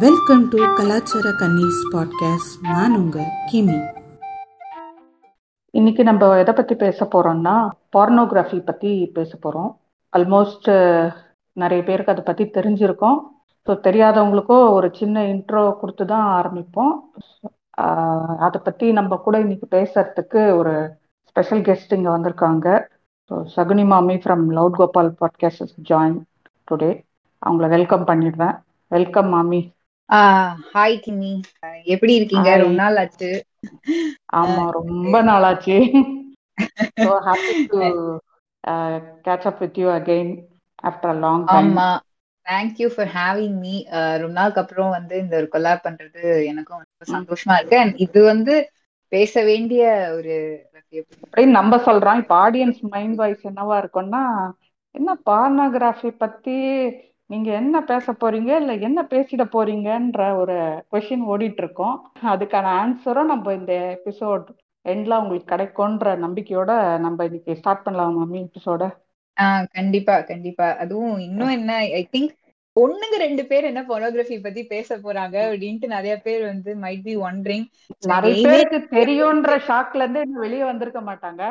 Welcome to கலாச்சார கன்னிஸ் podcast நான் உங்க கிமி. இன்னைக்கு நம்ம எதை பத்தி பேச போறோம்னா பார்னோகிராஃபி பத்தி பேச போறோம். ஆல்மோஸ்ட் நிறைய பேருக்கு அதை பத்தி தெரிஞ்சிருக்கோம். ஸோ தெரியாதவங்களுக்கும் ஒரு சின்ன இன்ட்ரோ கொடுத்து தான் ஆரம்பிப்போம். அதை பத்தி நம்ம கூட இன்னைக்கு பேசுறதுக்கு ஒரு ஸ்பெஷல் கெஸ்ட் இங்க வந்திருக்காங்க. ஸோ சகுனி மாமி from loud Gopal podcast join today அவங்கள வெல்கம் பண்ணிடுவேன் வெல்கம் மாமி. ஹாய் கிமி எப்படி இருக்கீங்க? ரொம்ப நாள் ஆச்சு. ஆமா ரொம்ப நாள் ஆச்சு. So happy to uh, catch up with you again after a long time. ஆமா. Thank you for having me ரொம்ப நாளுக்கு அப்புறம் வந்து இந்த ஒரு கொலாப் பண்றது எனக்கும் ரொம்ப சந்தோஷமா இருக்கு. அண்ட் இது வந்து பேச வேண்டிய ஒரு அப்படின்னு நம்ம சொல்றோம். இப்ப ஆடியன்ஸ் மைண்ட் வாய்ஸ் என்னவா இருக்கும்னா என்ன பார்னோகிராஃபி பத்தி நீங்க என்ன பேச போறீங்க? இல்ல என்ன பேசிட போறீங்கன்ற ஒரு கொஷின் ஓடிட்டு இருக்கோம் அதுக்கான ஆன்சரும் நம்ம இந்த எபிசோட் எண்ட்ல உங்களுக்கு கிடைக்கும்ன்ற நம்பிக்கையோட நம்ம இன்னைக்கு ஸ்டார்ட் பண்ணலாம் மாமி எபிசோட ஆஹ் கண்டிப்பா கண்டிப்பா. அதுவும் இன்னும் என்ன ஐ திங்க் பொண்ணுங்க ரெண்டு பேர் என்ன போனோகிராஃபி பத்தி பேச போறாங்க அப்படின்ட்டு நிறைய பேர் வந்து மைட் பி ஒன்றிங் நிறைய பேருக்கு தெரியும்ன்ற ஷாக்ல இருந்து இன்னும் வெளியே வந்திருக்க மாட்டாங்க.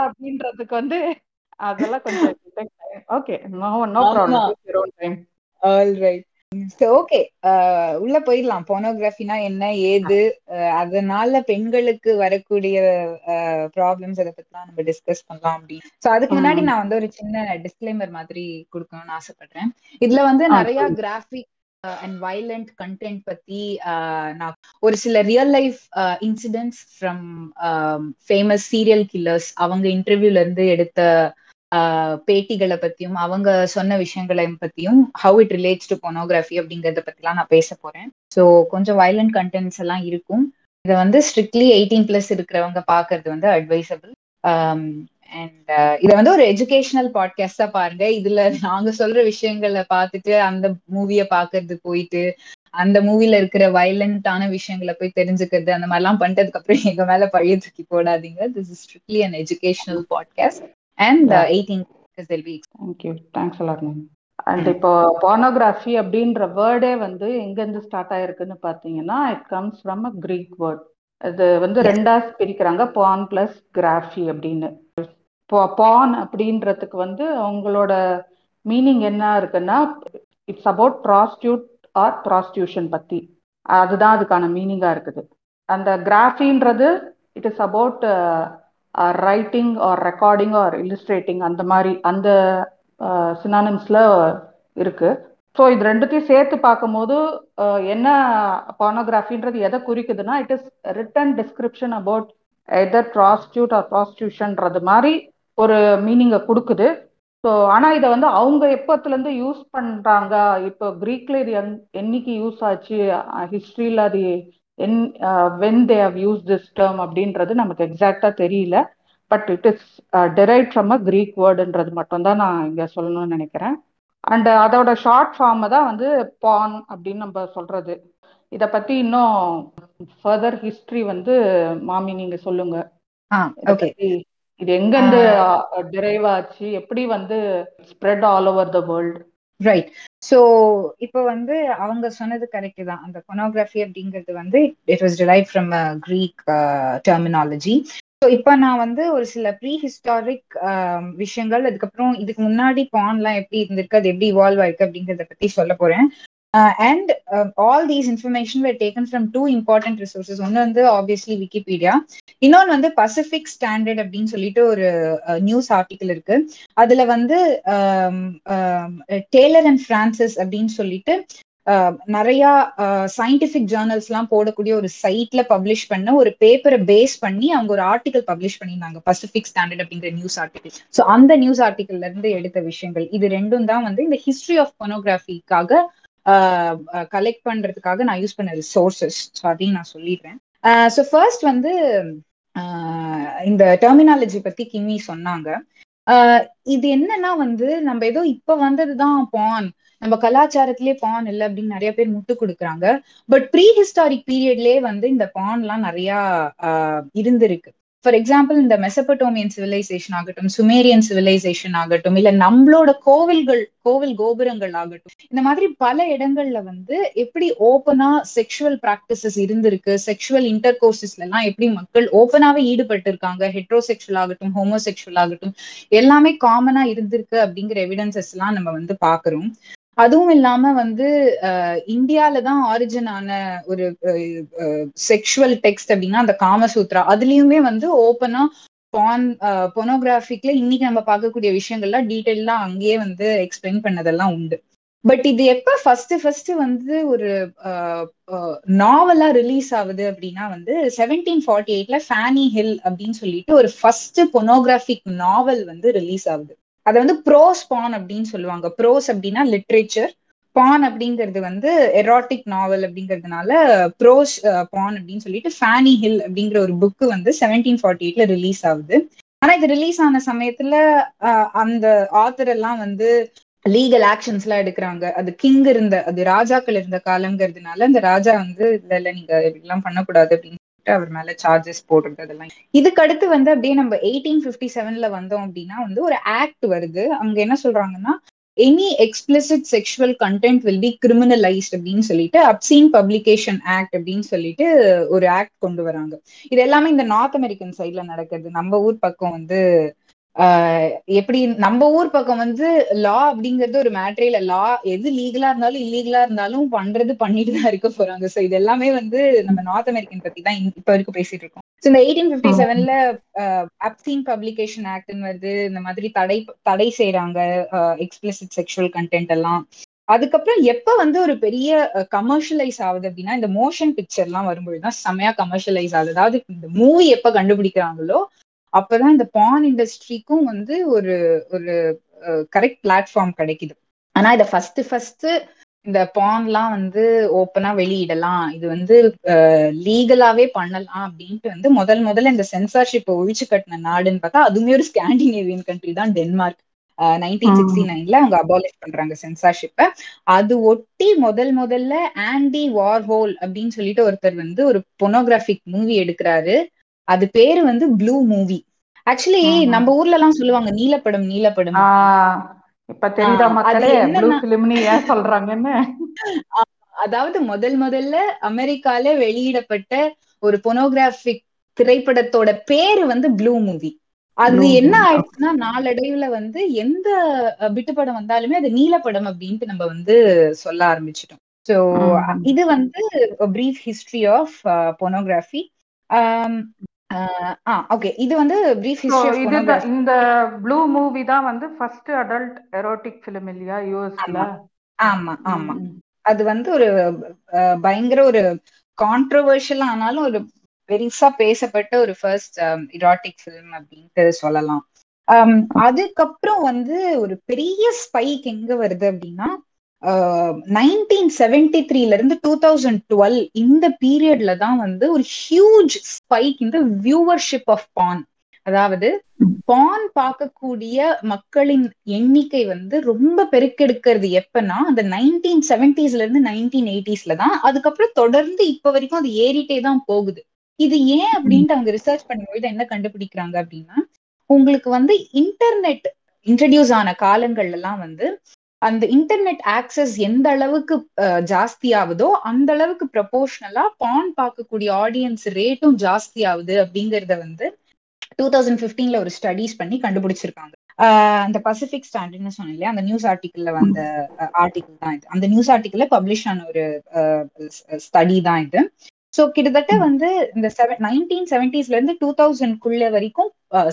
அப்படின்றதுக்கு வந்து அதெல்லாம் கொஞ்சம் okay no no problem all right okay உள்ள போயிடலாம். போனோகிராஃபினா என்ன ஏது அதனால பெண்களுக்கு வரக்கூடிய ப்ராப்ளம்ஸ் அதை பத்திலாம் நம்ம டிஸ்கஸ் பண்ணலாம் அப்படின்னு ஸோ அதுக்கு முன்னாடி நான் வந்து ஒரு சின்ன டிஸ்க்ளைமர் மாதிரி கொடுக்கணும்னு ஆசைப்படுறேன். இதுல வந்து நிறைய கிராஃபிக் அண்ட் வயலண்ட் கண்டென்ட் பத்தி நான் ஒரு சில real life incidents from famous serial killers அவங்க இன்டர்வியூல இருந்து எடுத்த பேட்டிகளை பத்தியும் அவங்க சொன்ன விஷயங்களை பத்தியும் how it relates to pornography அப்படிங்கறத பத்திலாம் நான் பேச போறேன். ஸோ கொஞ்சம் வயலண்ட் கண்டென்ட்ஸ் எல்லாம் இருக்கும். இதை வந்து ஸ்ட்ரிக்ட்லி எயிட்டீன் பிளஸ் இருக்கிறவங்க பாக்குறது வந்து அட்வைசபிள் அண்ட் um, இதை வந்து ஒரு எஜுகேஷனல் பாட்காஸ்டா பாருங்க. இதுல நாங்க சொல்ற விஷயங்களை பார்த்துட்டு அந்த மூவிய பாக்குறது போயிட்டு அந்த மூவில இருக்கிற வயலண்டான விஷயங்களை போய் தெரிஞ்சுக்கிறது அந்த மாதிரிலாம் பண்ணிட்டதுக்கு அப்புறம் எங்க மேல பழைய தூக்கி போடாதீங்க. This is strictly an educational podcast and eighteen thank you thanks a lot ma'am and இப்போ பார்னோகிராஃபி அப்படின்ற வேர்டே வந்து எங்கேருந்து ஸ்டார்ட் ஆயிருக்குன்னு பார்த்தீங்கன்னா it comes from a Greek word இது வந்து ரெண்டா பிரிக்கிறாங்க பான் பிளஸ் கிராஃபி அப்படின்னு. பான் அப்படின்றதுக்கு வந்து அவங்களோட மீனிங் என்ன இருக்குன்னா it's about prostitute or prostitution பத்தி. அதுதான் அதுக்கான மீனிங்கா இருக்குது. அந்த கிராஃபின்றது it is about writing or recording or illustrating அந்த மாதிரி அந்த சினானிம்ஸ்ல இருக்கு. ஸோ இது ரெண்டுத்தையும் சேர்த்து பார்க்கும்போது என்ன பானோகிராஃபின்றது எதை குறிக்குதுன்னா it is written description about either prostitute or ப்ராஸ்டியூஷன்றது மாதிரி ஒரு மீனிங்கை கொடுக்குது. ஸோ ஆனால் இதை வந்து அவங்க எப்பத்துலேருந்து யூஸ் பண்ணுறாங்க இப்போ க்ரீக்ல இது என் என்னைக்கு யூஸ் ஆச்சு? ஹிஸ்ட்ரியில் அது என் when they have use this term அப்படின்றது நமக்கு எக்ஸாக்டா தெரியல. But it is derive from a Greek வேர்டுன்றது மட்டும்தான் நான் இங்க சொல்லணும்னு நினைக்கிறேன். அண்ட் அதோட ஷார்ட் ஃபார்ம் தான் வந்து பான் அப்படின்னு நம்ம சொல்றது. இத பத்தி இன்னும் ஃபர்தர் ஹிஸ்டரி வந்து மாமி நீங்க சொல்லுங்க. இது எங்க இருந்து டிரைவ் ஆச்சு? எப்படி வந்து spread all over the world right so இப்போ வந்து அவங்க சொன்னது கரெக்ட் தான். அந்த கொனோகிராஃபி அப்படிங்கிறது வந்து it was derive from Greek terminology so இப்போ நான் வந்து ஒரு சில ப்ரீ ஹிஸ்டாரிக் um, விஷயங்கள் அதுக்கப்புறம் இதுக்கு முன்னாடி பான்லாம் எப்படி இருந்திருக்கு அது எப்படி இவால்வ் ஆயிருக்கு அப்படிங்கிறத பத்தி சொல்ல போறேன். And all these information were taken from two important resources ஒன்று வந்து ஆப்வியஸ்லி விக்கிபீடியா இன்னொன்று வந்து பசிபிக் ஸ்டாண்டர்ட் அப்படின்னு சொல்லிட்டு ஒரு uh, நியூஸ் ஆர்டிக்கல் இருக்கு. அதுல வந்து டேலர் அண்ட் பிரான்சிஸ் அப்படின்னு சொல்லிட்டு நிறைய சயின்டிபிக் ஜேர்னல்ஸ் எல்லாம் போடக்கூடிய ஒரு சைட்ல பப்ளிஷ் பண்ண ஒரு பேப்பரை பேஸ் பண்ணி அவங்க ஒரு ஆர்டிகல் பப்ளிஷ் பண்ணியிருந்தாங்க பசிபிக் ஸ்டாண்டர்ட் அப்படிங்கிற நியூஸ் ஆர்டிகல் ஸோ அந்த நியூஸ் ஆர்டிகல்ல இருந்து எடுத்த விஷயங்கள். இது ரெண்டும் தான் வந்து இந்த ஹிஸ்டரி ஆஃப் பொனோகிராஃபிக்காக கலெக்ட் பண்றதுக்காக நான் யூஸ் பண்ண ரிசோர்சஸ் ஸோ அதையும் நான் சொல்லிடுறேன். ஸோ ஃபர்ஸ்ட் வந்து இந்த டெர்மினாலஜி பத்தி கிமி சொன்னாங்க. இது என்னன்னா வந்து நம்ம ஏதோ இப்ப வந்ததுதான் பான் நம்ம கலாச்சாரத்திலே பான் இல்லை அப்படின்னு நிறைய பேர் முட்டு கொடுக்குறாங்க. பட் ப்ரீ ஹிஸ்டாரிக் பீரியட்லயே வந்து இந்த பான்லாம் நிறைய இருந்திருக்கு. ஃபார் எக்ஸாம்பிள் இந்த மெசபட்டோமியன் சிவிலைசேஷன் ஆகட்டும் சுமேரியன் சிவிலைசேஷன் ஆகட்டும் இல்ல நம்மளோட கோவில்கள் கோவில் கோபுரங்கள் ஆகட்டும் இந்த மாதிரி பல இடங்கள்ல வந்து எப்படி ஓப்பனா செக்ஷுவல் பிராக்டிசஸ் இருந்திருக்கு செக்ஷுவல் இன்டர் கோர்சஸ்ல எல்லாம் எப்படி மக்கள் ஓப்பனாவே ஈடுபட்டு இருக்காங்க ஹெட்ரோசெக்ஷுவல் ஆகட்டும் ஹோமோசெக்ஷுவல் ஆகட்டும் எல்லாமே காமனா இருந்திருக்கு அப்படிங்கிற எவிடன்சஸ் எல்லாம் நம்ம வந்து பாக்குறோம் அதுவும் இல்லாம வந்து இந்தியால தான் ஆரிஜின் ஆன ஒரு செக்ஷுவல் டெக்ஸ்ட் அப்படின்னா அந்த காமசூத்ரா. அதுலயுமே வந்து ஓப்பனா பான் பொனோகிராஃபிக்ல இன்னைக்கு நம்ம பார்க்கக்கூடிய விஷயங்கள்லாம் டீட்டெயிலாம் அங்கேயே வந்து எக்ஸ்பிளைன் பண்ணதெல்லாம் உண்டு. பட் இது எப்ப ஃபர்ஸ்ட் ஃபர்ஸ்ட் வந்து ஒரு நாவலா ரிலீஸ் ஆகுது அப்படின்னா வந்து செவன்டீன் ஃபார்ட்டி எயிட்ல ஃபேனி ஹில் அப்படின்னு சொல்லிட்டு ஒரு ஃபர்ஸ்ட் பொனோகிராஃபிக் நாவல் வந்து ரிலீஸ் ஆகுது. அதை வந்து ப்ரோஸ் பான் அப்படின்னு சொல்லுவாங்க. ப்ரோஸ் அப்படின்னா லிட்ரேச்சர் பான் அப்படிங்கிறது வந்து எராட்டிக் நாவல் அப்படிங்கிறதுனால ப்ரோஸ் பான் அப்படின்னு சொல்லிட்டு ஃபேனி ஹில் அப்படிங்கிற ஒரு புக்கு வந்து செவன்டீன் ஃபார்ட்டி எயிட்ல ரிலீஸ் ஆகுது. ஆனா இது ரிலீஸ் ஆன சமயத்துல அந்த ஆத்தர் எல்லாம் வந்து லீகல் ஆக்ஷன்ஸ் எல்லாம் எடுக்கிறாங்க. அது கிங் இருந்த அது ராஜாக்கள் இருந்த காலங்கிறதுனால அந்த ராஜா வந்து இல்ல இல்ல நீங்க எல்லாம் பண்ணக்கூடாது அப்படின்னு அவர் மேல சார்ஜஸ் போடுறது அதெல்லாம். இதுக்கு அடுத்து வந்து அப்படியே நம்ம எயிட்டீன் பிப்டி செவன்ல வந்தோம் அப்படின்னா வந்து ஒரு ஆக்ட் வருது. அங்க என்ன சொல்றாங்கன்னா any explicit sexual content will be criminalised அப்படின்னு சொல்லிட்டு அப்சீன் பப்ளிகேஷன் ஆக்ட் அப்படின்னு சொல்லிட்டு ஒரு ஆக்ட் கொண்டு வராங்க. இது எல்லாமே இந்த நார்த் அமெரிக்கன் சைட்ல நடக்குது. நம்ம ஊர் பக்கம் வந்து எப்படி நம்ம ஊர் பக்கம் வந்து லா அப்படிங்கிறது ஒரு மேட்ரே இல்ல. லா எது லீகலா இருந்தாலும் இல்லீகலா இருந்தாலும் பண்றது பண்ணிட்டு தான் இருக்க போறாங்க. சோ இது எல்லாமே வந்து நம்ம நார்த் அமெரிக்கன் பத்தி தான் இப்ப வரைக்கும் பேசிட்டு இருக்கோம். இந்த எயிட்டீன் பிப்டி செவன்ல அப்சீன் பப்ளிகேஷன் ஆக்ட்னு வருது. இந்த மாதிரி தடை தடை செய்யறாங்க எக்ஸ்பிளிசிட் செக்ஷுவல் கண்டென்ட் எல்லாம். அதுக்கப்புறம் எப்ப வந்து ஒரு பெரிய கமர்ஷியலைஸ் ஆகுது அப்படின்னா இந்த மோஷன் பிக்சர் எல்லாம் வரும்பொழுதுதான் செமையா கமர்ஷியலைஸ் ஆகுது. அதாவது இந்த மூவி எப்ப கண்டுபிடிக்கிறாங்களோ அப்பதான் இந்த பான் இண்டஸ்ட்ரிக்கும் வந்து ஒரு ஒரு கரெக்ட் பிளாட்ஃபார்ம் கிடைக்குது. ஆனா இதை ஃபர்ஸ்ட் ஃபர்ஸ்ட் இந்த பான்லாம் வந்து ஓப்பனா வெளியிடலாம். இது வந்து லீகலாவே பண்ணலாம் அப்படின்ட்டு வந்து முதல் முதல்ல இந்த சென்சார்ஷிப் ஒழிச்சு கட்டின நாடுன்னு பார்த்தா அதுவுமே ஒரு ஸ்காண்டினேவியன் கண்ட்ரி தான் டென்மார்க் நைன்டீன் சிக்ஸ்டி நைன்ல அவங்க அபாலிஷ் பண்றாங்க சென்சார்ஷிப்பை அது ஒட்டி முதல் முதல்ல ஆண்டி வார்ஹோல் அப்படின்னு சொல்லிட்டு ஒருத்தர் வந்து ஒரு பொனோகிராபிக் மூவி எடுக்கிறாரு. அது பேரு வந்து ப்ளூ மூவி ஆக்சுவலி நம்ம ஊர்ல எல்லாம் சொல்லுவாங்க நீலப்படம் நீலப்படம். இப்ப தெரியுதா மக்களே? ப்ளூ பிலிம்னு ஏன் சொல்றாங்கன்னு அதாவது முதல் முதல்ல அமெரிக்கால வெளியிடப்பட்ட ஒரு பொனோகிராபிக் திரைப்படத்தோட பேரு வந்து ப்ளூ மூவி அது என்ன ஆயிடுச்சுன்னா நாளடைவுல வந்து எந்த பிட்டு படம் வந்தாலுமே அது நீலப்படம் அப்படின்ட்டு நம்ம வந்து சொல்ல ஆரம்பிச்சிட்டோம். ஸோ இது வந்து brief history of pornography okay இது வந்து பிரீஃப் இது இந்த ப்ளூ மூவி தான் வந்து ஃபர்ஸ்ட் அடல்ட் எரோட்டிக் ஃபிலிம் இல்லையா? யூஎஸ்ல ஆமா. ஆமா அது வந்து ஒரு பயங்கர ஒரு கான்ட்ரவர்ஷியல் ஆனாலும் ஒரு பெருசா பேசப்பட்ட ஒரு ஃபர்ஸ்ட் இராட்டிக் ஃபிலிம் அப்படின்ட்டு சொல்லலாம். அதுக்கப்புறம் வந்து ஒரு பெரிய ஸ்பைக் எங்க வருது அப்படின்னா நைன்டீன் செவன்டி த்ரீல இருந்து டூ தௌசண்ட் டுவெல் இந்த பீரியட்ல தான் வந்து ஒரு ஹியூஜ் ஸ்பைக் இந்த வியூவர்ஷிப் ஆஃப் பான் அதாவது பான் பார்க்கக்கூடிய மக்களின் எண்ணிக்கை வந்து ரொம்ப பெருக்கெடுக்கிறது எப்பன்னா அந்த நைன்டீன் செவன்டிஸ்ல இருந்து நைன்டீன் எயிட்டிஸ்ல தான். அதுக்கப்புறம் தொடர்ந்து இப்ப வரைக்கும் அது ஏறிட்டே தான் போகுது. இது ஏன் அப்படின்ட்டு அவங்க ரிசர்ச் பண்ணும்போது என்ன கண்டுபிடிக்கிறாங்க அப்படின்னா உங்களுக்கு வந்து இன்டர்நெட் இன்ட்ரடியூஸ் ஆன காலங்கள்ல எல்லாம் வந்து அந்த இன்டர்நெட் ஆக்சஸ் எந்த அளவுக்கு ஜாஸ்தி ஆகுதோ அந்த அளவுக்கு ப்ரொபோர்ஷனலா பான் பார்க்கக்கூடிய ஆடியன்ஸ் ரேட்டும் ஜாஸ்தி ஆகுது அப்படிங்கறத வந்து டூ தௌசண்ட் பிப்டீன்ல ஒரு ஸ்டடிஸ் பண்ணி கண்டுபிடிச்சிருக்காங்க. அந்த பசிபிக் ஸ்டாண்டர்ட்னு சொன்னேன் இல்லையா? அந்த நியூஸ் ஆர்டிக்கல்ல வந்த ஆர்டிக்கிள் தான் இது. அந்த நியூஸ் ஆர்டிக்கல்ல பப்ளிஷ் ஆன ஒரு ஸ்டடி தான் இது. ஸோ கிட்டத்தட்ட வந்து இந்த செவன் நைன்டீன் செவன்டிஸ்ல இருந்து டூ தௌசண்ட்குள்ள வரைக்கும்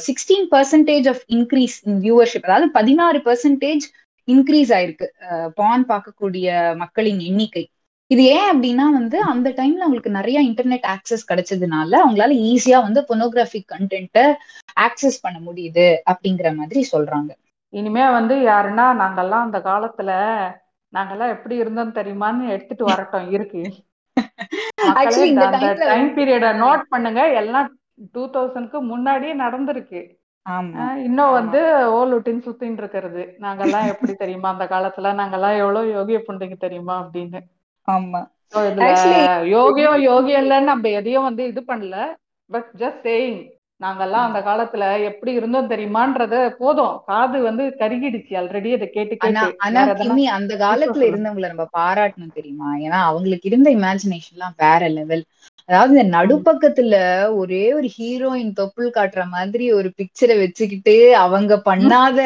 sixteen percentage of increase in viewership அதாவது பதினாறு பர்சன்டேஜ் இன்க்ரீஸ் ஆயிருக்கு. பான் பார்க்கக்கூடிய மக்களின் எண்ணிக்கை. இது ஏன் அப்படின்னா வந்து அந்த டைம்ல அவங்களுக்கு நிறைய இன்டர்நெட் ஆக்சஸ் கிடைச்சதுனால அவங்களால ஈஸியா வந்து பொனோகிராபிக் கண்டென்ட்டை ஆக்சஸ் பண்ண முடியுது அப்படிங்கிற மாதிரி சொல்றாங்க. இனிமே வந்து யாருன்னா நாங்கெல்லாம் அந்த காலத்துல நாங்கெல்லாம் எப்படி இருந்தோம் தெரியுமான்னு எடுத்துட்டு வரட்டும் இருக்கு. டைம் பீரியட நோட் பண்ணுங்க. எல்லாம் டூ தௌசண்ட்க்கு முன்னாடியே நடந்திருக்கு. இன்னும் வந்து ஓலுட்டின்னு சுத்தின்னு இருக்கிறது. நாங்கெல்லாம் எப்படி தெரியுமா? அந்த காலத்துல நாங்கெல்லாம் எவ்வளவு யோகிய புண்டைங்க தெரியுமா அப்படின்னு. ஆமா. யோகியம் யோகியம் இல்லைன்னு நம்ம எதையும் வந்து இது பண்ணல. பட் ஜஸ்ட் சேயிங் நாங்கெல்லாம் அந்த காலத்துல எப்படி இருந்தோம் தெரியுமான்றத போதும். காது வந்து கருகிடுச்சு ஆல்ரெடி அதை கேட்டு ஆனா கிமி அந்த காலத்துல. இருந்தவங்களை நம்ம பாராட்டணும் தெரியுமா? ஏன்னா அவங்களுக்கு இருந்த இமேஜினேஷன் எல்லாம் வேற லெவல் அதாவது இந்த நடுப்பக்கத்துல ஒரே ஒரு ஹீரோயின் தொப்புள் காட்டுற மாதிரி ஒரு பிக்சரை வச்சுக்கிட்டு அவங்க பண்ணாத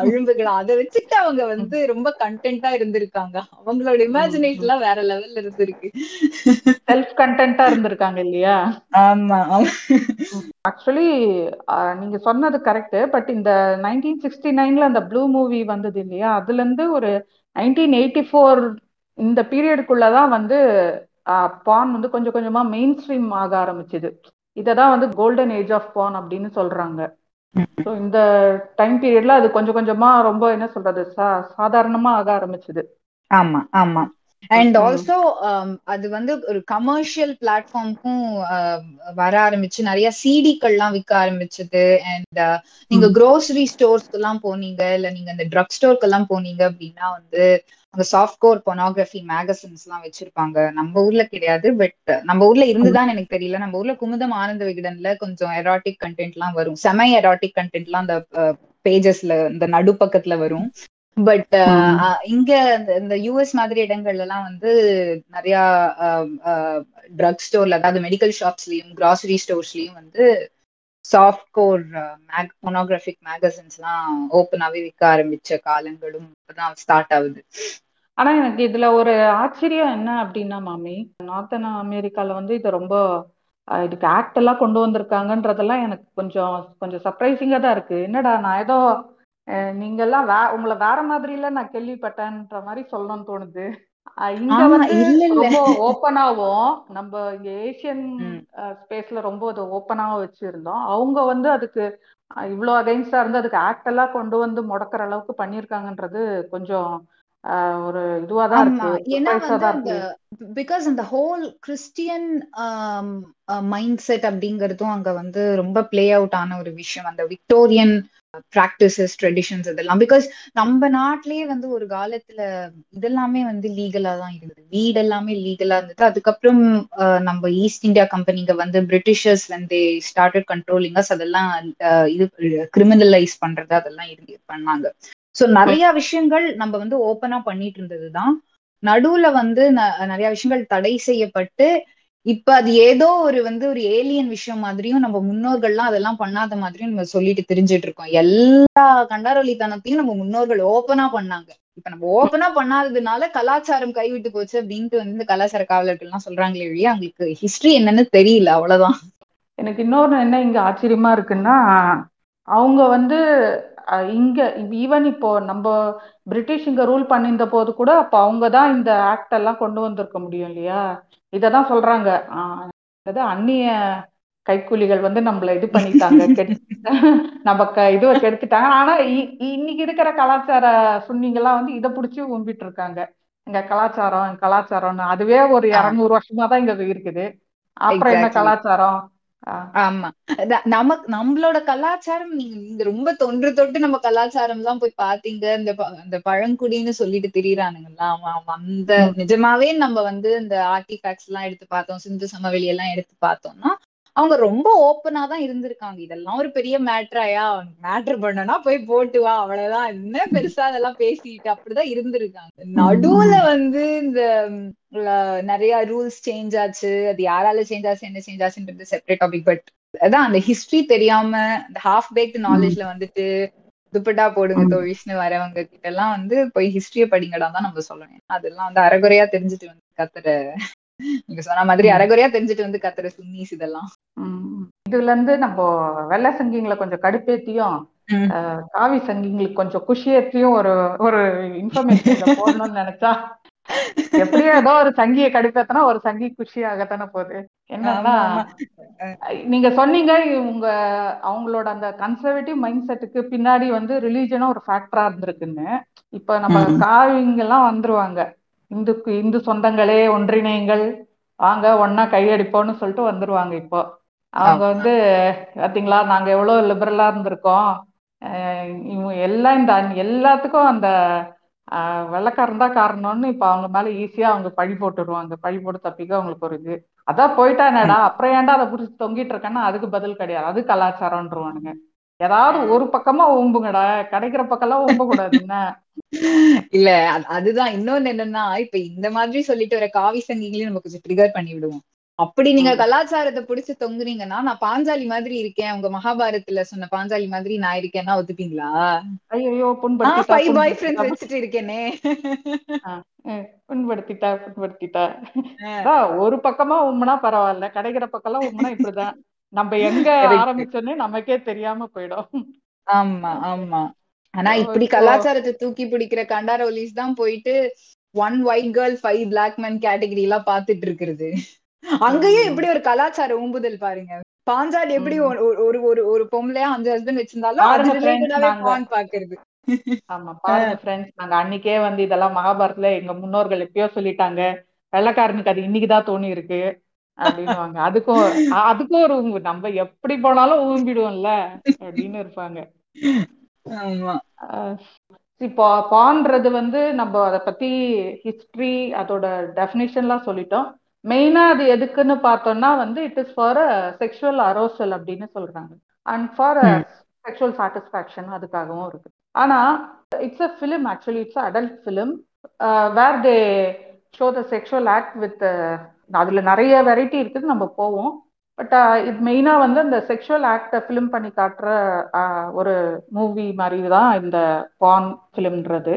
அழும்புகள் அதை வச்சுக்கிட்டு அவங்க வந்து ரொம்ப கண்டென்ட்டா இருந்திருக்காங்க. அவங்களோட இமேஜினேஷன் எல்லாம் வேற லெவல்ல இருந்திருக்கு. செல்ஃப் கண்டென்ட்டா இருந்திருக்காங்க இல்லையா? ஆமா. ஆக்சுவலி நீங்க சொன்னது கரெக்ட் பட் இந்த நைன்டீன் சிக்ஸ்டி நைன்ல அந்த ப்ளூ மூவி வந்தது இல்லையா? அதுல இருந்து ஒரு நைன்டீன் எயிட்டி ஃபோர் இந்த பீரியடுக்குள்ளதான் வந்து பான் வந்து கொஞ்சம் கொஞ்சமா மெயின் ஸ்ட்ரீம் ஆக ஆரம்பிச்சுது. இததான் வந்து கோல்டன் ஏஜ் ஆஃப் பான் அப்படின்னு சொல்றாங்க. ஸோ இந்த டைம் பீரியட்ல அது கொஞ்சம் கொஞ்சமா ரொம்ப என்ன சொல்றது சா சாதாரணமா ஆக ஆரம்பிச்சுது. ஆமா ஆமா. அண்ட். ஆல்சோ அது வந்து ஒரு கமர்ஷியல் பிளாட்ஃபார்முக்கும் வர ஆரம்பிச்சு நிறைய சிடிக்கள்லாம் விற்க ஆரம்பிச்சது. அண்ட் நீங்க க்ரோசரி ஸ்டோர்ஸ்க்கு எல்லாம் போனீங்க இல்ல நீங்க இந்த ட்ரக் ஸ்டோர்க்கு எல்லாம் போனீங்க அப்படின்னா வந்து அங்க சாஃப்ட் கோர் பொனோகிராஃபி மேகசின்ஸ் எல்லாம் வச்சிருப்பாங்க. நம்ம ஊர்ல கிடையாது பட் நம்ம ஊர்ல இருந்துதான் எனக்கு தெரியல. நம்ம ஊர்ல குமுதம் ஆனந்த விகடன்ல கொஞ்சம் எராட்டிக் கண்டென்ட் எல்லாம் வரும். செமை எராட்டிக் கண்டென்ட் எல்லாம் அந்த பேஜஸ்ல இந்த நடுப்பக்கத்துல வரும். பட் இங்க இந்த- யூஎஸ் மாதிரி இடங்கள்ல எல்லாம் வந்து நிறைய ட்ரக் ஸ்டோர்ல அதாவது மெடிக்கல் ஷாப்ஸ்லயும் கிராசரி ஸ்டோர்ஸ்லயும் வந்து soft core make pornographic magazines எல்லாம் ஓப்பனாவே விற்க ஆரம்பிச்ச காலங்களும் இப்பதான் ஸ்டார்ட் ஆகுது. ஆனா எனக்கு இதுல ஒரு ஆச்சரியம் என்ன அப்படின்னா மாமி நார்த்தன் அமெரிக்கால வந்து இது ரொம்ப இதுக்கு ஆக்ட் எல்லாம் கொண்டு வந்திருக்காங்கன்றதெல்லாம் எனக்கு கொஞ்சம் கொஞ்சம் சர்ப்ரைசிங்கா தான் இருக்கு. என்னடா நான் ஏதோ நீங்க எல்லாம் வே உங்களை வேற மாதிரில நான் கேள்விப்பட்டேன்ற மாதிரி சொல்லணும்னு தோணுது. இங்க வந்து இல்ல இல்ல. ரொம்ப ஓப்பனாவும் நம்ம இங்க ஏசியன். ஸ்பேஸ்ல ரொம்ப அது ஓப்பனாவும் வச்சிருந்தோம். அவங்க வந்து அதுக்கு இவ்ளோ அகைன்ஸ்டா இருந்து அதுக்கு ஆக்ட் எல்லாம் கொண்டு வந்து முடக்கிற அளவுக்கு பண்ணியிருக்காங்கன்றது கொஞ்சம் ஒரு இதுவா தான் இருக்கு. ஏன்னா வந்து பிகாஸ் அந்த ஹோல் கிறிஸ்டியன் மைண்ட் செட் அப்படிங்கறதும் அங்க வந்து ரொம்ப பிளே அவுட் ஆன ஒரு விஷயம். அந்த விக்டோரியன் ப்ராக்டிசஸ் ட்ரெடிஷன்ஸ் இதெல்லாம். பிகாஸ் நம்ம நாட்டிலேயே வந்து ஒரு காலத்துல இதெல்லாமே வந்து லீகலா தான் இருந்தது. வீடு எல்லாமே லீகலா இருந்தது. அதுக்கப்புறம் அஹ், நம்ம ஈஸ்ட் இந்தியா கம்பெனிங்க வந்து பிரிட்டிஷர்ஸ் வந்து ஸ்டார்டட் கண்ட்ரோலிங் அஸ் அதெல்லாம் அஹ், இது கிரிமினலைஸ் பண்றது அதெல்லாம் பண்ணாங்க. சோ நிறைய விஷயங்கள் நம்ம வந்து ஓப்பனா பண்ணிட்டு இருந்ததுதான் நடுவுல வந்து ந- நிறைய விஷயங்கள் தடை செய்யப்பட்டு இப்ப அது ஏதோ ஒரு வந்து ஒரு ஏலியன் விஷயம் மாதிரியும் நம்ம முன்னோர்கள்லாம் அதெல்லாம் பண்ணாத மாதிரியும் நம்ம சொல்லிட்டு தெரிஞ்சிட்டு இருக்கோம். எல்லா கண்டாரொலித்தனத்தையும் நம்ம முன்னோர்கள் ஓப்பனா பண்ணாங்க. இப்ப நம்ம ஓப்பனா பண்ணாததுனால கலாச்சாரம் கைவிட்டு போச்சு அப்படின்ட்டு வந்து இந்த கலாச்சார காவலர்கள் எல்லாம் சொல்றாங்களே வழியா அவங்களுக்கு ஹிஸ்டரி என்னன்னு தெரியல அவ்வளவுதான். எனக்கு இன்னொரு என்ன இங்க ஆச்சரியமா இருக்குன்னா அவங்க வந்து இங்க ஈவன் இப்போ நம்ம பிரிட்டிஷ் இங்க ரூல் பண்ணியிருந்த போது கூட அப்ப அவங்க தான் இந்த ஆக்ட் எல்லாம் கொண்டு வந்திருக்க முடியும் இல்லையா? இததான் சொல்றாங்க. அதாவது அந்நிய கைக்கூலிகள் வந்து நம்மள இது பண்ணிட்டாங்க நம்ம க இதுவை கெடுத்துட்டாங்க. ஆனா இன்னைக்கு இருக்கிற கலாச்சார சுன்னிங்கெல்லாம் வந்து இதை பிடிச்சி உம்பிட்டு இருக்காங்க. எங்க கலாச்சாரம் கலாச்சாரம்னு. அதுவே ஒரு. இருநூறு வருஷமா தான் இங்க இருக்குது. அப்புறம் என்ன. கலாச்சாரம்? ஆமா நமக்கு நம்மளோட கலாச்சாரம் நீங்க நீங்க ரொம்ப தொன்று தொட்டு நம்ம கலாச்சாரம் எல்லாம் போய் பாத்தீங்க இந்த இந்த பழங்குடின்னு சொல்லிட்டு திரியறானுங்கல்ல ஆமா ஆமா அந்த. நிஜமாவே நம்ம வந்து இந்த ஆர்டிஃபேக்ட்ஸ் எல்லாம் எடுத்து பார்த்தோம் சிந்து சமவெளி எல்லாம் எடுத்து பார்த்தோம்னா அவங்க ரொம்ப ஓப்பனா தான் இருந்திருக்காங்க. இதெல்லாம் ஒரு பெரிய மேட்ராயா மேட்ரு பண்ணனா போய் போட்டு வா அவ்வளவுதான். என்ன பெருசா அதெல்லாம் பேசிட்டு அப்படிதான் இருந்திருக்காங்க. நடுவுல வந்து இந்த நிறைய ரூல்ஸ் சேஞ்ச் ஆச்சு. அது யாரால சேஞ்ச் ஆச்சு என்ன சேஞ்ச் ஆச்சுன்றது செப்பரேட் டாபிக் பட் அதான் அந்த ஹிஸ்டரி தெரியாம இந்த ஹாஃப் பேக்ட் நாலேஜ்ல வந்துட்டு துப்பட்டா போடுங்க. தோழிஷ்னு வரவங்க கிட்ட எல்லாம் வந்து போய் ஹிஸ்டரிய படிங்கடா தான் நம்ம சொல்லணும். அதெல்லாம் வந்து அரைகுறையா தெரிஞ்சுட்டு வந்து கத்துற நீங்க சொன்ன மாதிரி. அரைகுறையா தெரிஞ்சுட்டு வந்து கத்துற சுன்னீஸ் இதெல்லாம். இதுல இருந்து நம்ம வெள்ளை சங்கிங்களை கொஞ்சம் கடுப்பேத்தியும் காவி சங்கிங்களுக்கு கொஞ்சம் குஷியேத்தியும் ஒரு ஒரு இன்ஃபர்மேஷன் போடணும்னு நினைச்சா எப்படியோ ஏதோ ஒரு சங்கியை கடுப்பேத்தினா ஒரு சங்கி குஷியாகத்தானே போகுது என்னன்னா நீங்க சொன்னீங்க உங்க அவங்களோட அந்த கன்சர்வேட்டிவ் மைண்ட் செட்டுக்கு பின்னாடி வந்து ரிலீஜனும் ஒரு ஃபேக்டரா இருந்திருக்குன்னு இப்ப நம்ம. காவிங்க எல்லாம் வந்துருவாங்க இந்துக்கு இந்து சொந்தங்களே ஒன்றிணையுங்கள். வாங்க ஒன்னா கையடிப்போம்னு சொல்லிட்டு வந்துருவாங்க இப்போ. அவங்க. வந்து பாத்தீங்களா நாங்க எவ்வளவு லிபரலா இருந்திருக்கோம். எல்லாம் இந்த எல்லாத்துக்கும் அந்த ஆஹ் வெள்ளைக்காரன் தான் காரணம்னு இப்ப அவங்க மேல ஈஸியா அவங்க பழி போட்டுருவாங்க. பழி போட்டு தப்பிக்க அவங்களுக்கு ஒரு இது. அதான் போயிட்டானேடா அப்புறம் ஏன்டா அதை புடிச்சு தொங்கிட்டு இருக்கேன்னா அதுக்கு பதில் கிடையாது. அது கலாச்சாரம்ன்றவானுங்க. ஏதாவது ஒரு பக்கமா ஊம்புங்கடா கிடைக்கிற பக்கம்லாம் ஊம்ப கூடாது இல்ல அது- அதுதான். இன்னொன்னு என்னன்னா இப்ப இந்த மாதிரி சொல்லிட்டு வர காவி சங்கிகளையும் நம்ம கொஞ்சம் ட்ரிகர் பண்ணி விடுவோம். அப்படி நீங்க. கலாச்சாரத்தை புடிச்சு தொங்குறீங்கன்னா நான் பாஞ்சாலி மாதிரி இருக்கேன். உங்க மகாபாரதத்துல சொன்ன பாஞ்சாலி மாதிரி நான் இருக்கேன்னா ஒத்துப்பீங்களா? ஐயோ ஃபைவ் பாய் ஃப்ரெண்ட்ஸ் வச்சுட்டு இருக்கேனே. புண்படுத்திட்டா புண்படுத்திட்டா. ஒரு பக்கமா உம்முனா பரவாயில்ல. கிடைக்கிற பக்கம்லாம் உம்முனா இப்படிதான். நம்ம எங்க. ஆரம்பிச்சோன்னே நமக்கே தெரியாம போயிடும். ஆமா ஆமா. ஆனா இப்படி இப்போ- கலாச்சாரத்தை தூக்கி பிடிக்கிற கண்டாரோலிஸ் தான் போயிட்டு one white girl five black man category எல்லாம் பாத்துட்டு இருக்கிறது அங்கேயும். இப்படி ஒரு கலாச்சார ஊம்புதல் பாருங்க. பாஞ்சாலி எப்படி. ஒரு ஒரு- ஒரு பொம்பளையா அஞ்சு ஹஸ்பண்ட் வச்சிருந்தாலும் பான் பாக்குறது ஆமா பாருங்க ஃப்ரெண்ட்ஸ் நாங்க. அன்னைக்கே வந்து இதெல்லாம் மகாபாரத்ல எங்க முன்னோர்கள் எப்பயோ சொல்லிட்டாங்க. வெள்ளைக்காரனுக்கு அது இன்னைக்குதான் தோணி இருக்கு அப்படின்னுவாங்க. அதுக்கும் அ- அதுக்கும் ஒரு ஊம்பு நம்ம எப்படி போனாலும் ஊம்பிடுவோம்ல அப்படின்னு இருப்பாங்க. இப்போ பான்றது வந்து நம்ம அதை பத்தி ஹிஸ்டரி அதோட டெஃபினேஷன்லாம் சொல்லிட்டோம். மெயினா அது எதுக்குன்னு பார்த்தோம்னா வந்து it is for sexual arousal அப்படின்னு சொல்றாங்க. And for hmm. Sexual satisfaction அதுக்காகவும் இருக்கு. ஆனா it's a film actually it's adult film where they show the sexual act with அதுல நிறைய வெரைட்டி இருக்குது நம்ம போவோம். பட் uh, இது மெயினா வந்து அந்த செக்ஷுவல் ஆக்டை ஃபிலிம் பண்ணி காட்டுற ஒரு மூவி மாதிரி தான் இந்த பான் ஃபிலிம்ன்றது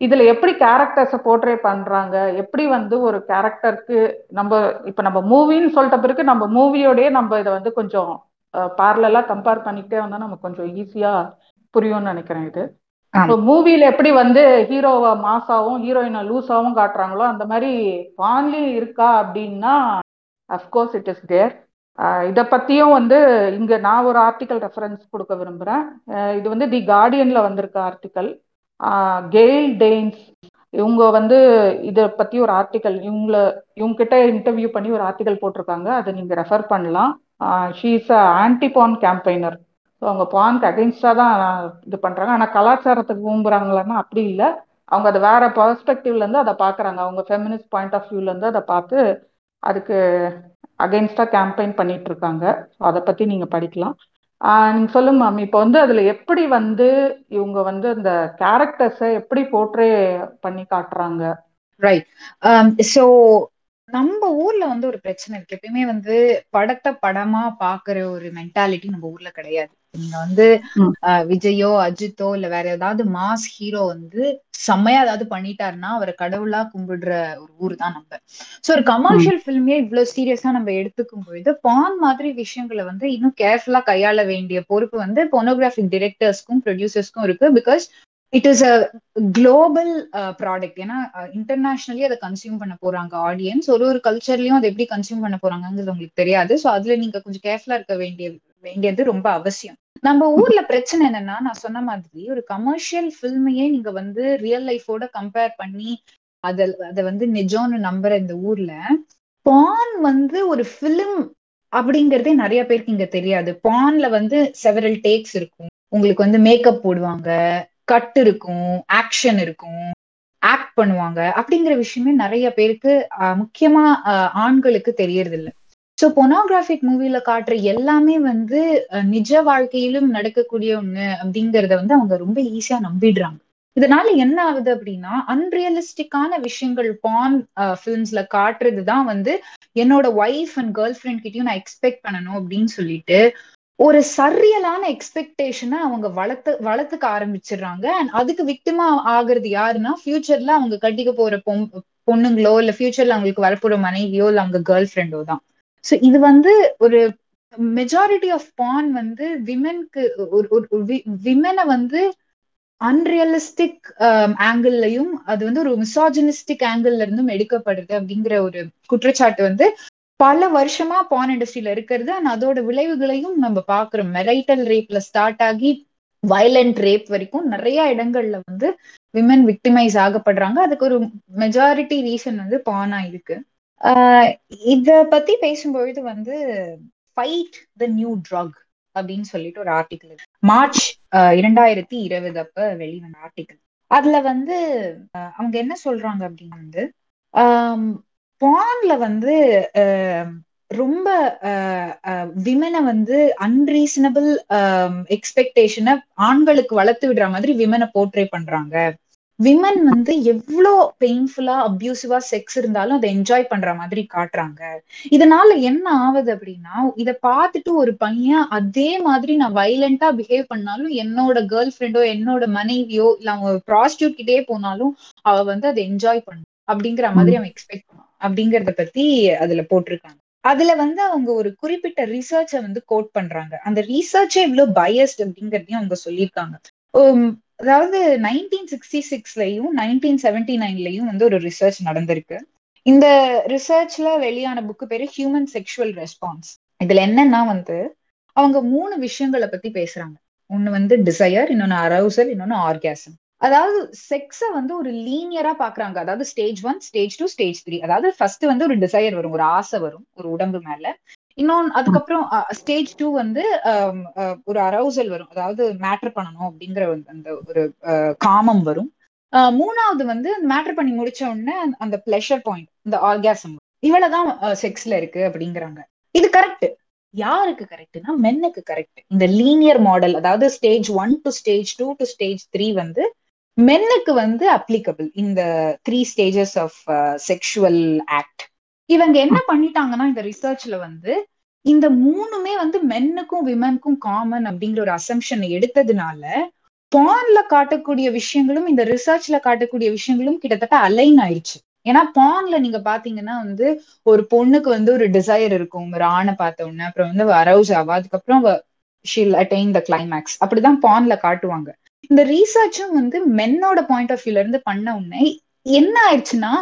இதுல எப்படி கேரக்டர்ஸை போர்ட்ரே பண்றாங்க? எப்படி வந்து ஒரு கேரக்டருக்கு நம்ம இப்ப நம்ம மூவின்னு சொல்லிட்ட பிறகு நம்ம மூவியோடய நம்ம இதை வந்து கொஞ்சம் பேரலா கம்பேர் பண்ணிக்கிட்டே வந்தா நமக்கு கொஞ்சம் ஈஸியா புரியும்னு நினைக்கிறேன் இது. இப்போ மூவில எப்படி வந்து ஹீரோவை மாசாவும் ஹீரோயினை லூஸாவும் காட்டுறாங்களோ அந்த மாதிரி வான்லி இருக்கா அப்படின்னா அஃப்கோர்ஸ் இட் இஸ் தேர் இதை பத்தியும் வந்து இங்க நான் ஒரு ஆர்டிக்கல் ரெஃபரன்ஸ் கொடுக்க விரும்புறேன். இது வந்து தி கார்டியன்ல வந்திருக்க ஆர்டிக்கல் கெயில் டெய்ன்ஸ் இவங்க வந்து இதை பத்தி ஒரு ஆர்டிக்கல் இவங்கள இவங்க கிட்ட இன்டர்வியூ பண்ணி ஒரு ஆர்டிக்கல் போட்டிருக்காங்க. அதை நீங்க ரெஃபர் பண்ணலாம். She is a anti porn campaigner so அவங்க பான்க்கு அகெயின்ஸ்டா தான் இது பண்றாங்க. ஆனா கலாச்சாரத்துக்கு ஊம்புறாங்களான்னா அப்படி இல்லை. அவங்க அதை வேற பர்ஸ்பெக்டிவ்லேருந்து அதை பாக்குறாங்க. அவங்க ஃபெமினிஸ்ட் பாயிண்ட் ஆஃப் வியூல இருந்து அதை பார்த்து அதுக்கு அகெயின்ஸ்டா கேம்பெயின் பண்ணிட்டு இருக்காங்க. ஸோ அதை பத்தி நீங்க படிக்கலாம். ஆஹ் நீங்க சொல்லுங்க மேம் இப்போ வந்து அதுல எப்படி வந்து இவங்க வந்து அந்த கேரக்டர்ஸை எப்படி போர்ட்ரே பண்ணி காட்டுறாங்க? ரைட் சோ um, நம்ம ஊர்ல வந்து ஒரு பிரச்சனை இருக்கு. எப்பயுமே வந்து படத்தை படமா பாக்குற ஒரு மென்டாலிட்டி நம்ம ஊர்ல கிடையாது. நீங்க வந்து விஜயோ அஜித்தோ இல்ல வேற ஏதாவது மாஸ் ஹீரோ வந்து செம்மையா ஏதாவது பண்ணிட்டாருன்னா அவரை கடவுளா கும்பிடுற ஒரு ஊர் தான் நம்ம. சோ ஒரு கமர்ஷியல் ஃபில்மே இவ்வளவு சீரியஸா நம்ம எடுத்துக்கும் பொழுது பான் மாதிரி விஷயங்களை வந்து இன்னும் கேர்ஃபுல்லா கையாள வேண்டிய பொறுப்பு வந்து பொனோகிராஃபிக் டிரெக்டர்ஸ்க்கும் ப்ரொடியூசர்ஸ்க்கும் இருக்கு. Because it is a global product ஏன்னா இன்டர்நேஷனலி அதை கன்சியூம் பண்ண போறாங்க ஆடியன்ஸ் ஒரு ஒரு கல்ச்சர்லயும் அதை எப்படி கன்சியூம் பண்ண போறாங்கங்கிறது உங்களுக்கு தெரியாது. ஸோ அதுல நீங்க கொஞ்சம் கேர்ஃபுல்லா இருக்க வேண்டிய வேண்டியது ரொம்ப அவசியம். நம்ம ஊர்ல பிரச்சனை என்னன்னா நான் சொன்ன மாதிரி ஒரு கமர்ஷியல் ஃபில்மையே நீங்க வந்து ரியல் லைஃபோட கம்பேர் பண்ணி அத அத வந்து நிஜம்னு நம்புற இந்த ஊர்ல பான் வந்து ஒரு ஃபிலிம் அப்படிங்கறதே நிறைய பேருக்கு இங்க தெரியாது. பான்ல வந்து செவரல் டேக்ஸ் இருக்கும். உங்களுக்கு வந்து மேக்கப் போடுவாங்க கட் இருக்கும் ஆக்ஷன் இருக்கும் ஆக்ட் பண்ணுவாங்க அப்படிங்கிற விஷயமே நிறைய பேருக்கு முக்கியமா ஆஹ், ஆண்களுக்கு தெரியறது இல்ல ஸோ பொனோகிராஃபிக் மூவில காட்டுற எல்லாமே வந்து நிஜ வாழ்க்கையிலும் நடக்கக்கூடிய ஒண்ணு அப்படிங்கறத வந்து அவங்க ரொம்ப ஈஸியா நம்பிடுறாங்க. இதனால என்ன ஆகுது அப்படின்னா அன்ரியலிஸ்டிக்கான விஷயங்கள் பான் ஃபிலிம்ஸ்ல காட்டுறது தான் வந்து என்னோட ஒய்ஃப் அண்ட் கேர்ள் ஃப்ரெண்ட் கிட்டயும் நான் எக்ஸ்பெக்ட் பண்ணணும் அப்படின்னு சொல்லிட்டு ஒரு சரியலான எக்ஸ்பெக்டேஷனை அவங்க வளர்த்து வளர்த்துக்க ஆரம்பிச்சிடுறாங்க. அண்ட் அதுக்கு விக்டிமா ஆகுறது யாருன்னா ஃபியூச்சர்ல அவங்க கட்டிக்க போற பொம் பொண்ணுங்களோ இல்ல ஃபியூச்சர்ல அவங்களுக்கு வரப்போற மனைவியோ இல்ல அவங்க கேர்ள் ஃப்ரெண்டோ தான். ஸோ இது வந்து ஒரு மெஜாரிட்டி ஆஃப் பான் வந்து விமென்க்கு ஒரு விமெனை வந்து அன்ரியலிஸ்டிக் um, ஆங்கிள்லயும் அது வந்து ஒரு மிசாஜினிஸ்டிக் ஆங்கிள் இருந்தும் எடுக்கப்படுது அப்படிங்கிற ஒரு குற்றச்சாட்டு வந்து பல வருஷமா பான் இண்டஸ்ட்ரியில இருக்கிறது. அண்ட் அதோட விளைவுகளையும் நம்ம பாக்குறோம் மெரைட்டல் ரேப்ல ஸ்டார்ட் ஆகி வயலண்ட் ரேப் வரைக்கும் நிறைய இடங்கள்ல வந்து விமன் விக்டிமைஸ் ஆகப்படுறாங்க. அதுக்கு ஒரு மெஜாரிட்டி ரீசன் வந்து பானா இருக்கு. இத பத்தி பேசும்பொழுது வந்து ஃபைட் த நியூ ட்ரக் அப்படின்னு சொல்லிட்டு ஒரு ஆர்டிக்கல் மார்ச் இரண்டாயிரத்தி இருபது அப்ப வெளிவந்த ஆர்டிக்கல் அதுல வந்து அஹ், அவங்க என்ன சொல்றாங்க அப்படின்னு வந்து பான்ல வந்து ரொம்ப விமனை வந்து அன்ரீசனபிள் எக்ஸ்பெக்டேஷனை ஆண்களுக்கு வளர்த்து விடுற மாதிரி விமனை போர்ட்ரே பண்றாங்க. விமன் வந்து எவ்வளோ பெயின்ஃபுல்லா அப்யூசிவா செக்ஸ் இருந்தாலும் அதை என்ஜாய் பண்ற மாதிரி காட்டுறாங்க. இதனால என்ன ஆகுது அப்படின்னா இத பார்த்துட்டு ஒரு பையன் அதே மாதிரி நான் வைலண்டா பிஹேவ் பண்ணாலும் என்னோட கேர்ள் ஃப்ரெண்டோ என்னோட மனைவியோ இல்ல அவன் ப்ராஸ்டியூட் கிட்டே போனாலும் அவ வந்து அதை என்ஜாய் பண்ணும். அப்படிங்கிற மாதிரி அவன் எக்ஸ்பெக்ட் பண்ணுவான் அப்படிங்கறத பத்தி அதுல போட்டிருக்காங்க. அதுல வந்து அவங்க ஒரு குறிப்பிட்ட ரிசர்ச்சை வந்து கோட் பண்றாங்க. அந்த ரிசர்ச்சே இவ்வளவு பயஸ்ட் அப்படிங்கறதையும் அவங்க சொல்லியிருக்காங்க. அதாவது நைன்டீன் சிக்ஸ்டி சிக்ஸ்லயும் நைன்டீன் செவன்டி நைன்லயும் வந்து ஒரு ரிசர்ச் நடந்திருக்கு. இந்த ரிசர்ச்ல வெளியான புக்கு பேரு ஹியூமன் செக்ஷுவல் ரெஸ்பான்ஸ் இதுல என்னன்னா வந்து அவங்க மூணு விஷயங்களை பத்தி பேசுறாங்க. ஒண்ணு வந்து டிசையர் இன்னொன்னு அரௌசல் இன்னொன்னு ஆர்காசம் அதாவது செக்ஸ வந்து ஒரு லீனியரா பாக்குறாங்க. அதாவது stage one stage two stage three அதாவது ஃபர்ஸ்ட் வந்து ஒரு டிசையர் வரும் ஒரு ஆசை வரும் ஒரு உடம்பு மேல. இன்னொன்னு அதுக்கப்புறம் ஸ்டேஜ் டூ வந்து ஒரு அரௌசல் வரும். அதாவது மேட்டர் பண்ணணும் அப்படிங்கிற அந்த ஒரு காமம் வரும். மூணாவது வந்து மேட்ரு பண்ணி முடிச்ச உடனே அந்த- அந்த பிளஷர் பாயிண்ட் இந்த ஆர்காசம் இவ்வளவுதான் செக்ஸ்ல இருக்கு அப்படிங்கிறாங்க. இது கரெக்ட் யாருக்கு கரெக்ட்னா மென்னுக்கு கரெக்ட் இந்த லீனியர் மாடல் அதாவது stage one to stage two to stage three வந்து மென்னுக்கு வந்து அப்ளிகபிள் இந்த three stages of sexual act இவங்க என்ன பண்ணிட்டாங்கன்னா இந்த ரிசர்ச்ல வந்து இந்த மூணுமே வந்து மென்னுக்கும் விமனுக்கும் காமன் அப்படிங்கிற ஒரு அசம்ஷன் எடுத்ததுனால பான்ல காட்டக்கூடிய விஷயங்களும் இந்த ரிசர்ச்ல காட்டக்கூடிய விஷயங்களும் கிட்டத்தட்ட அலைன் ஆயிடுச்சு ஏன்னா பான்ல நீங்க பாத்தீங்கன்னா வந்து ஒரு பொண்ணுக்கு வந்து ஒரு டிசைர் இருக்கும். ஒரு ஆணை பார்த்த உடனே அப்புறம் வந்து அரௌஸ் ஆவா அதுக்கப்புறம் ஷீல் அட்டைன் த கிளைமேக்ஸ் அப்படிதான் பான்ல காட்டுவாங்க. இந்த ரீசர்ச்சும் வந்து மென்னோட பாயிண்ட் ஆஃப் வியூல இருந்து பண்ண உடனே என்ன ஆயிடுச்சுன்னா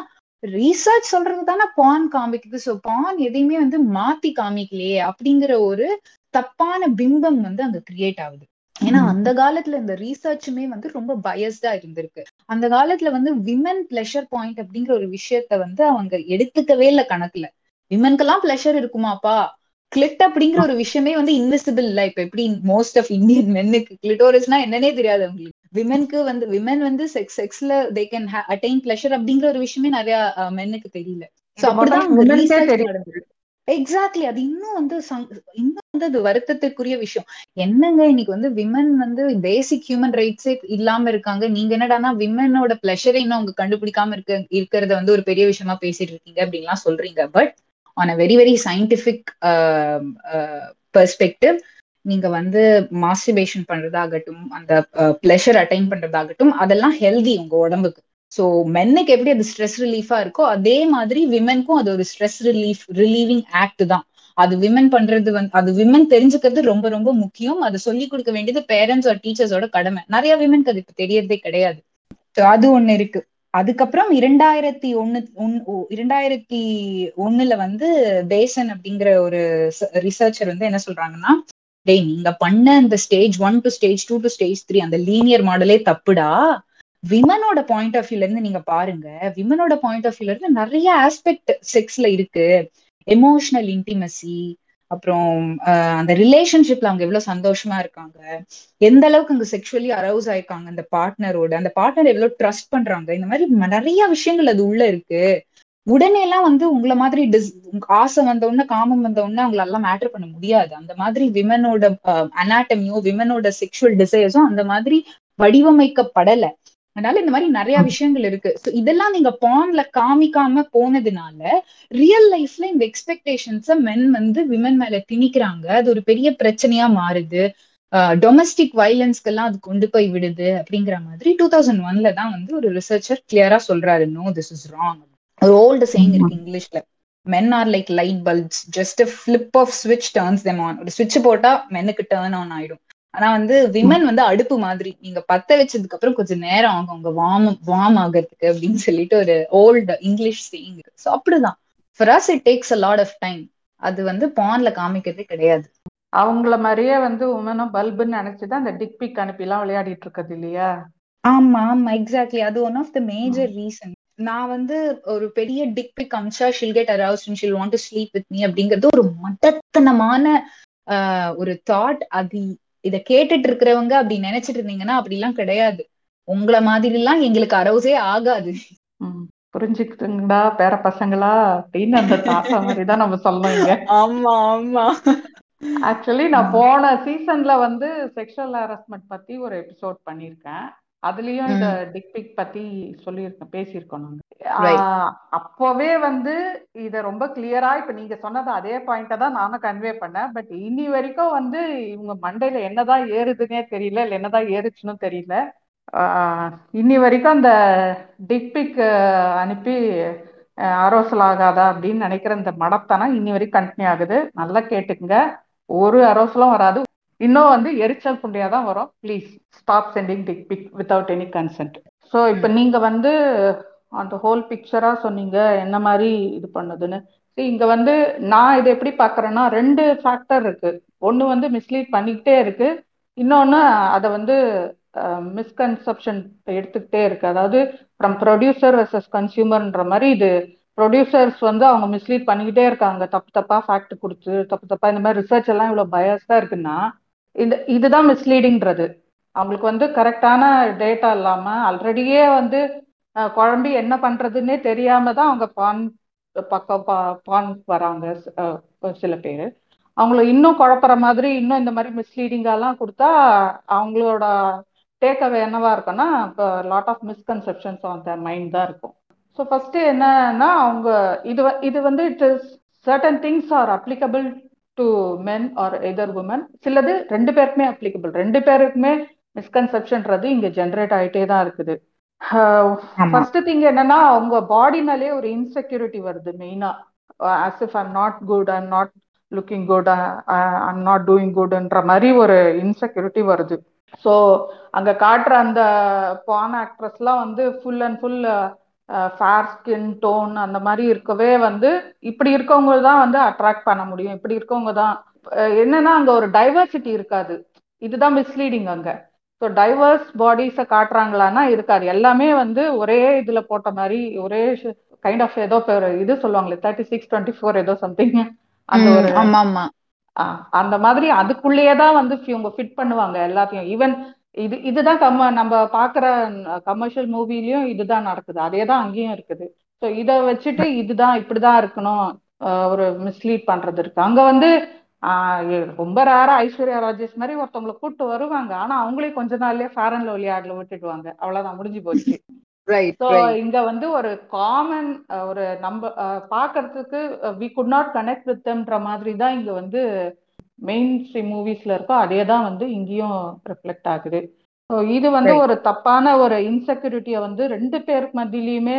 ரீசர்ச் சொல்றது தானே பான் காமிக்குது. ஸோ பான் எதையுமே வந்து மாத்தி காமிக்கலையே அப்படிங்கிற ஒரு தப்பான பிம்பம் வந்து அங்க கிரியேட் ஆகுது. ஏன்னா அந்த காலத்துல இந்த ரீசர்ச்சுமே வந்து ரொம்ப பயஸ்டா இருந்திருக்கு. அந்த காலத்துல வந்து விமன் பிளஷர் பாயிண்ட் அப்படிங்கிற ஒரு விஷயத்த வந்து அவங்க எடுத்துக்கவே இல்லை கணக்குல. விமனுக்கெல்லாம் பிளஷர் இருக்குமாப்பா? கிளிட் அப்படிங்கிற ஒரு விஷயமே வந்து இன்விசிபிள் இல்ல. இப்ப எப்படி மோஸ்ட் ஆஃப் இந்தியன் மென்னுக்கு கிளிட்டோரிஸ்னா என்னன்னே தெரியாது அவங்களுக்கு. விமென்க்கு வந்து விமன் வந்து செக்ஸ் செக்ஸ்ல தே கேன் அட்டைன் பிளஷர் அப்படிங்கிற ஒரு விஷயமே நிறைய மென்னுக்கு தெரியல. சோ அப்படிதான். எக்ஸாக்ட்லி அது இன்னும் வந்து இன்னும் வந்து அது வருத்தத்திற்குரிய விஷயம். என்னங்க இன்னைக்கு வந்து விமன் வந்து பேசிக் ஹியூமன் ரைட்ஸே இல்லாம இருக்காங்க. நீங்க என்னடானா விமனோட பிளஷரை இன்னும் அவங்க கண்டுபிடிக்காம இருக்க இருக்கிறத வந்து ஒரு பெரிய விஷயமா பேசிட்டு இருக்கீங்க அப்படின்லாம் சொல்றீங்க. But on a very very scientific perspective நீங்க வந்து மாஸ்டிபேஷன் பண்றதாகட்டும் அந்த பிளஷர் அட்டைன் பண்றதாகட்டும் அதெல்லாம் ஹெல்தி உங்க உடம்புக்கு. ஸோ மென்னுக்கு எப்படி அது ஸ்ட்ரெஸ் ரிலீஃபா இருக்கோ அதே மாதிரி விமென்க்கும் அது ஒரு ஸ்ட்ரெஸ் ரிலீஃப் ரிலீவிங் ஆக்ட் தான். அது விமன் பண்றது வந்து அது விமன் தெரிஞ்சுக்கிறது ரொம்ப ரொம்ப முக்கியம். அதை சொல்லி கொடுக்க வேண்டியது பேரண்ட்ஸ் ஒரு டீச்சர்ஸோட கடமை. நிறைய விமனுக்கு அது இப்ப தெரியறதே கிடையாது. அது ஒண்ணு இருக்கு. அதுக்கப்புறம் இரண்டாயிரத்தி ஒண்ணு ஒன்- இரண்டாயிரத்தி ஒண்ணுல வந்து பேசன் அப்படிங்கிற ஒரு ரிசர்ச்சர் வந்து என்ன சொல்றாங்கன்னா டேய் நீங்க பண்ண இந்த stage one to stage two to stage three அந்த லீனியர் மாடலே தப்புடா. விமனோட பாயிண்ட் ஆஃப் வியூல இருந்து நீங்க பாருங்க. விமனோட பாயிண்ட் ஆஃப் வியூல இருந்து நிறைய ஆஸ்பெக்ட் செக்ஸ்ல இருக்கு. எமோஷனல் இன்டிமசி அப்புறம் அந்த ரிலேஷன்ஷிப்ல அவங்க எவ்வளவு சந்தோஷமா இருக்காங்க. எந்த அளவுக்கு அங்க செக்ஷுவலி அரௌஸ் ஆயிருக்காங்க அந்த பார்ட்னரோட அந்த பார்ட்னர் எவ்வளவு ட்ரஸ்ட் பண்றாங்க. இந்த மாதிரி நிறைய விஷயங்கள் அது உள்ள இருக்கு. உடனே எல்லாம் வந்து உங்களை மாதிரி டிஸ் ஆசை வந்த உடனே காமம் வந்த உடனே அவங்கள எல்லாம் மேட்டர் பண்ண முடியாது. அந்த மாதிரி விமனோட அனாட்டமியோ விமனோட செக்ஷுவல் டிசைர்ஸும் அந்த மாதிரி வடிவமைக்கப்படல. அதனால இந்த மாதிரி நிறைய விஷயங்கள் இருக்கு. So இதெல்லாம் நீங்க பான்ல காமிக்காம போனதுனால ரியல் லைஃப்ல இந்த எக்ஸ்பெக்டேஷன்ஸ மென் வந்து விமன் மேல திணிக்கிறாங்க. அது ஒரு பெரிய பிரச்சனையா மாறுது. டொமஸ்டிக் வயலன்ஸ்க்கு எல்லாம் அது கொண்டு போய் விடுது அப்படிங்கிற மாதிரி டூ தௌசண்ட் ஒன்ல தான் வந்து ஒரு ரிசர்ச்சர் கிளியரா சொல்றாரு. நோ திஸ் இஸ் ராங் ஒரு ஓல்டு சேயிங் இருக்கு இங்கிலீஷ்ல. Men are like light bulbs just flip off ஸ்விட்ச் டர்ன்ஸ் தெம் ஆன் ஒரு ஸ்விட்ச் போட்டா மென்னுக்கு டர்ன் ஆன் ஆயிடும். ஆனா வந்து விமன் வந்து அடுப்பு மாதிரி நீங்க பத்த வச்சதுக்கு அப்புறம் கொஞ்சம் நேரம் ஆகும். உங்க வார்ம் வார்ம் ஆகிறதுக்கு அப்படின்னு சொல்லிட்டு ஒரு ஓல்டு இங்கிலீஷ் சேயிங் ஸோ அப்படிதான். For us it takes a lot of time அது வந்து பான்ல காமிக்கிறதே கிடையாது. அவங்கள மாதிரியே வந்து உமனும் பல்புன்னு நினைச்சுதான் அந்த டிக் பிக் அனுப்பிலாம் விளையாடிட்டு இருக்குது இல்லையா? ஆமா ஆமா எக்ஸாக்ட்லி அது one of the major reason நான் வந்து ஒரு பெரிய dick pic Amsa she'll get aroused and she'll want to sleep with me அப்படிங்கிறது ஒரு மட்டத்தனமான ஒரு தாட் அது இத கேட்டுட்டு இருக்கிறவங்க அப்படி நினைச்சிட்டு இருந்தீங்கன்னா அப்படிலாம் கிடையாது. உங்களை மாதிரி எல்லாம் எங்களுக்கு அரௌசே ஆகாது. புரிஞ்சுக்கிட்டுங்களா? பேர பசங்களா? அப்படின்னு அந்த தாத்தா மாதிரிதான் நம்ம சொல்லணும் இங்க ஆமா ஆமா. ஆக்சுவலி நான் போன சீசன்ல வந்து செக்ஷுவல் ஹாரஸ்மெண்ட் பத்தி ஒரு எபிசோட் பண்ணிருக்கேன் அதுலயும் இந்த டிக்பிக் பத்தி சொல்லியிருக்கேன் பேசியிருக்கோம் நாங்க. அப்பவே வந்து இத ரொம்ப கிளியரா இப்ப நீங்க சொன்னது அதே பாயிண்ட தான் நானும் கன்வே பண்ணேன். பட் இனி வரைக்கும் வந்து இவங்க மண்டையில என்னதான் ஏறுதுன்னே தெரியல இல்ல என்னதான் ஏறுச்சுன்னு தெரியல. இன்னி வரைக்கும் அந்த டிக்பிக் அனுப்பி அரோசல் ஆகாதா அப்படின்னு நினைக்கிற இந்த மடத்தனம் இன்னி வரைக்கும் கண்டினியூ ஆகுது. நல்லா கேட்டுக்குங்க. ஒரு அரோசலும் வராது இன்னும் வந்து எரிச்சல் புண்டியா தான் வரும். Please stop sending dick pic without any consent so இப்போ நீங்க வந்து அந்த ஹோல் பிக்சரா சொன்னீங்க என்ன மாதிரி இது பண்ணுதுன்னு. இங்க வந்து நான் இதை எப்படி பாக்குறேன்னா ரெண்டு ஃபேக்டர் இருக்கு. ஒன்னு வந்து மிஸ்லீட் பண்ணிக்கிட்டே இருக்கு. இன்னொன்னு அதை வந்து மிஸ்கன்செப்ஷன் எடுத்துக்கிட்டே இருக்கு. அதாவது ஃப்ரம் ப்ரொடியூசர் வர்சஸ் கன்சியூமர்ன்ற மாதிரி இது ப்ரொடியூசர்ஸ் வந்து அவங்க மிஸ்லீட் பண்ணிக்கிட்டே இருக்காங்க. தப்பு தப்பா ஃபேக்ட் கொடுத்து தப்பு தப்பா இந்த மாதிரி ரிசர்ச் எல்லாம் இவ்வளவு பயஸ்டா இருக்குன்னா இந்த இதுதான் மிஸ்லீடிங்கிறது அவங்களுக்கு வந்து கரெக்டான டேட்டா இல்லாம ஆல்ரெடியே வந்து குழம்பி என்ன பண்றதுன்னே தெரியாம தான் அவங்க பான் பக்கம் பான் வராங்க சில பேர். அவங்கள இன்னும் குழப்புற மாதிரி இன்னும் இந்த மாதிரி மிஸ்லீடிங்காலாம் கொடுத்தா அவங்களோட டேக் என்னவா இருக்கும்னா இப்போ lot of misconceptions on the mind தான் இருக்கும். ஸோ ஃபர்ஸ்ட் என்னன்னா அவங்க இது இது வந்து it is certain things are applicable to men or either women சிலது ரெண்டு பேருக்குமே அப்ளிகபிள் ரெண்டு பேருக்குமே மிஸ்கன்செப்ஷன்றது இங்க ஜென்ரேட் ஆகிட்டே தான் இருக்குது. ஃபர்ஸ்ட் திங் என்னன்னா அவங்க பாடினாலே ஒரு இன்செக்யூரிட்டி வருது மெயினா as if I'm not good I'm not looking good I'm not doing குட்ன்ற மாதிரி ஒரு இன்செக்யூரிட்டி வருது. ஸோ அங்க காட்டுற அந்த பான் ஆக்ட்ரஸ்லாம் வந்து full and full fair skin tone அந்த மாதிரி இருக்கவே வந்து இப்படி இருக்கவங்க தான் வந்து அட்ராக்ட் பண்ண முடியும். இப்படி இருக்கவங்க தான் என்னன்னா அங்க ஒரு டைவர்சிட்டி இருக்காது. இதுதான் மிஸ்லீடிங் அங்க. ஸோ டைவர்ஸ் பாடிஸை காட்டுறாங்களான்னா இருக்காது. எல்லாமே வந்து ஒரே இதுல போட்ட மாதிரி ஒரே கைண்ட் ஆஃப் ஏதோ இது சொல்லுவாங்களே தேர்ட்டி சிக்ஸ் டுவெண்ட்டி ஃபோர் ஏதோ சம்திங் அந்த ஒரு அந்த மாதிரி அதுக்குள்ளேயே தான் வந்து இவங்க ஃபிட் பண்ணுவாங்க எல்லாத்தையும். ஈவன் இது இதுதான் கம்ம நம்ம பாக்குற கமர்ஷியல் மூவிலயும் இதுதான் நடக்குது. அதே தான் அங்கேயும் இருக்குது. ஸோ இதை வச்சுட்டு இதுதான் இப்படிதான் இருக்கணும் ஒரு மிஸ்லீட் பண்றது இருக்கு. அங்க வந்து ரொம்ப ரேரா ஐஸ்வர்யா ராஜேஷ் மாதிரி ஒருத்தவங்களை கூப்பிட்டு வருவாங்க. ஆனா அவங்களே கொஞ்ச நாள்லயே ஃபேர் அண்ட் லவ்லி ஆட்ல விட்டுடுவாங்க. அவ்வளவுதான் முடிஞ்சு போச்சு. ஸோ இங்க வந்து ஒரு காமன் ஒரு நம்ம பாக்குறதுக்கு we good not connect with மாதிரி தான் இங்க வந்து மெயின் ஸ்ட்ரீம் மூவிஸ்ல இருக்கோ அதே தான் வந்து இங்கேயும் ரிஃப்ளெக்ட் ஆகுது. ஸோ இது வந்து ஒரு தப்பான ஒரு இன்செக்யூரிட்டியை வந்து ரெண்டு பேருக்கு மத்தியிலையுமே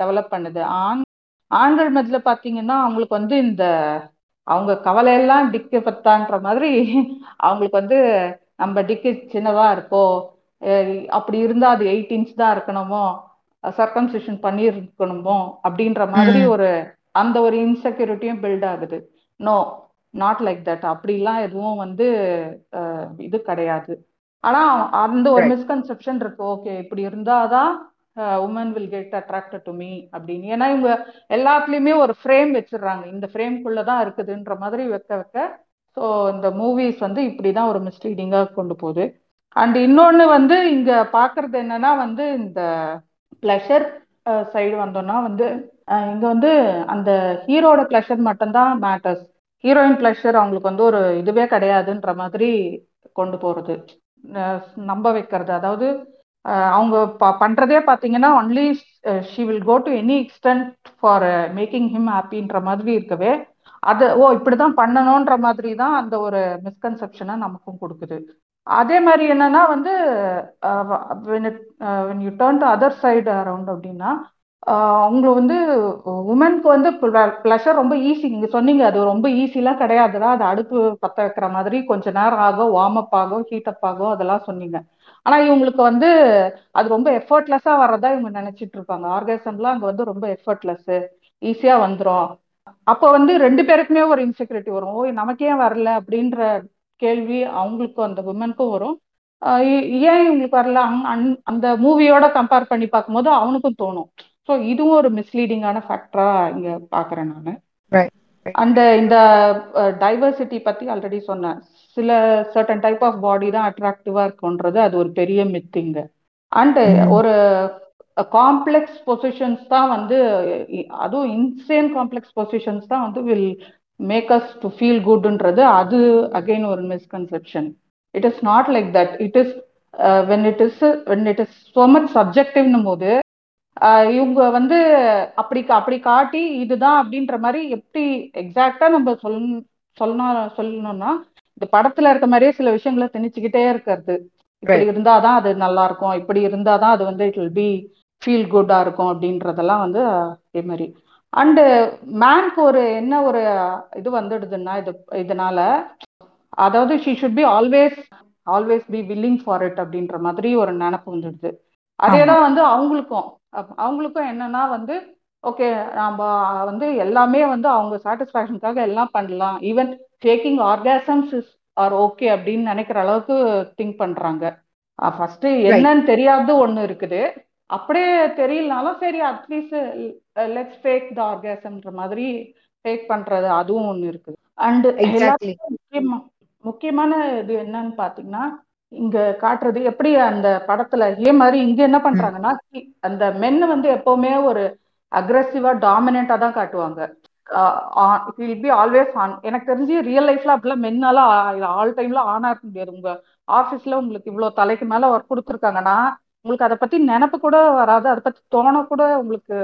டெவலப் பண்ணுது. ஆண் ஆண்கள் மத்தியில பாத்தீங்கன்னா அவங்களுக்கு வந்து இந்த அவங்க கவலையெல்லாம் டிக்கு பத்தான்ற மாதிரி அவங்களுக்கு வந்து நம்ம டிக்கு சின்னதா இருக்கோ அப்படி இருந்தா அது எயிட் இன்ச் தான் இருக்கணுமோ சர்க்கம்சிஷன் பண்ணியிருக்கணுமோ அப்படின்ற மாதிரி ஒரு அந்த ஒரு இன்செக்யூரிட்டியும் பில்ட் ஆகுது. நோ நாட் லைக் தட் அப்படிலாம் எதுவும் வந்து இது கிடையாது. ஆனா அந்த ஒரு மிஸ்கன்செப்ஷன் இருக்கு. ஓகே இப்படி இருந்தாதான் women will get attracted to me அப்படின்னு. ஏன்னா இவங்க எல்லாத்துலயுமே ஒரு ஃப்ரேம் வச்சிடுறாங்க. இந்த ஃப்ரேம்குள்ளதான் இருக்குதுன்ற மாதிரி வைக்க வைக்க ஸோ இந்த மூவிஸ் வந்து இப்படிதான் ஒரு மிஸ்லீடிங்கா கொண்டு போகுது. அண்ட் இன்னொன்னு வந்து இங்க பாக்குறது என்னன்னா வந்து இந்த பிளஷர் சைடு வந்தோம்னா வந்து இங்க வந்து அந்த ஹீரோட பிளஷர் மட்டும்தான் மேட்டர்ஸ் ஹீரோயின் பிளஷர் அவங்களுக்கு வந்து ஒரு இதுவே கிடையாதுன்ற மாதிரி கொண்டு போறது. நம்ப வைக்கிறது. அதாவது அவங்க பண்றதே பாத்தீங்கன்னா only she will go to any extent for making him ஹாப்பின்ற மாதிரி இருக்கவே அது ஓ இப்படிதான் பண்ணணும்ன்ற மாதிரி தான் அந்த ஒரு மிஸ்கன்செப்ஷனை நமக்கும் கொடுக்குது. அதே மாதிரி என்னன்னா வந்து when you turn to other side around அப்படின்னா அவங்க வந்து உமனுக்கு வந்து ப்ளஷர் ரொம்ப ஈஸி நீங்க சொன்னீங்க அது ரொம்ப ஈஸிலாம் கிடையாதுடா அது அடுப்பு பத்த வைக்கிற மாதிரி கொஞ்ச நேரம் ஆகும் வார்ம் அப் ஆகும் ஹீட் அப் ஆகும் அதெல்லாம் சொன்னீங்க. ஆனா இவங்களுக்கு வந்து அது ரொம்ப எஃபர்ட்லெஸ்ஸா வர்றதா இவங்க நினைச்சிட்டு இருப்பாங்க ஆர்கேசம்லாம் அங்க வந்து ரொம்ப எஃபர்ட்லெஸ் ஈஸியா வந்துடும் அப்போ வந்து ரெண்டு பேருக்குமே ஒரு இன்செக்யூரிட்டி வரும். ஓ நமக்கே வரல அப்படின்ற கேள்வி அவங்களுக்கும் அந்த உமனுக்கும் வரும். ஏன் இவங்களுக்கு வரல? அந்த மூவியோட கம்பேர் பண்ணி பார்க்கும்போது அவனுக்கும் தோணும். ஸோ இதுவும் ஒரு மிஸ்லீடிங்கான ஃபேக்டரா இங்க பாக்குறேன் நான். அந்த இந்த டைவர்சிட்டி பத்தி ஆல்ரெடி சொன்னேன். சில சர்டன் டைப் ஆஃப் பாடி தான் அட்ராக்டிவா இருக்கும்ன்றது அது ஒரு பெரிய மித்திங்க அண்ட் ம். ஒரு காம்ப்ளெக்ஸ் பொசிஷன்ஸ் தான் வந்து அதுவும் இன்சேன் காம்ப்ளெக்ஸ் பொசிஷன்ஸ் தான் வந்து will make us to feel குட்ன்றது அது அகைன் ஒரு misconception it is not like that it is when it is when it is so much சப்ஜெக்டிவ்னும் போது இவங்க வந்து அப்படி அப்படி காட்டி இதுதான் அப்படின்ற மாதிரி எப்படி எக்ஸாக்டா நம்ம சொல் சொல்லணும் சொல்லணும்னா இந்த படத்துல இருக்க மாதிரியே சில விஷயங்களை திணிச்சுக்கிட்டே இருக்கிறது. இப்படி. இருந்தாதான் அது நல்லா இருக்கும் இப்படி இருந்தாதான் அது வந்து இட் வில் பி ஃபீல் குட்டா இருக்கும் அப்படின்றதெல்லாம் வந்து இதே மாதிரி. அண்டு மேன்க்கு ஒரு என்ன ஒரு இது வந்துடுதுன்னா இது இதனால அதாவது she should be always always be willing for it அப்படின்ற மாதிரி ஒரு நினப்பு வந்துடுது. அதே ஆமா. தான் வந்து அவங்களுக்கும். அவங்களுக்கும் என்னன்னா வந்து ஓகே நம்ம வந்து எல்லாமே வந்து அவங்க சாட்டிஸ்ஃபேக்ஷனுக்காக எல்லாம் பண்ணலாம். Even taking orgasms is are okay அப்படின்னு நினைக்கிற அளவுக்கு திங்க் பண்றாங்க. ஃபர்ஸ்ட் என்னன்னு தெரியாதது ஒண்ணு இருக்குது. அப்படியே தெரியலனாலும் சரி at least let's fake the ஆர்காசம்ன்ற மாதிரி ஃபேக் பண்றது அதுவும் ஒண்ணு இருக்குது. அண்ட் முக்கியமா முக்கியமான இது என்னன்னு பாத்தீங்கன்னா இங்க காட்டுறது எப்படி அந்த படத்துல இதே மாதிரி இங்க என்ன பண்றாங்கன்னா அந்த மென் வந்து எப்பவுமே ஒரு அக்ரெசிவா டாமினண்டா தான் காட்டுவாங்க. வில் பி ஆல்வேஸ் ஆன் எனக்கு தெரிஞ்சு ரியல் லைஃப்ல அப்படிலாம் மென்னால ஆல் டைம்ல ஆனா இருக்க முடியாது. உங்க ஆபீஸ்ல உங்களுக்கு இவ்வளவு தலைக்கு மேல ஒர்க் கொடுத்துருக்காங்கன்னா உங்களுக்கு அதை பத்தி நினைப்பு கூட வராது. அதை பத்தி தோண கூட உங்களுக்கு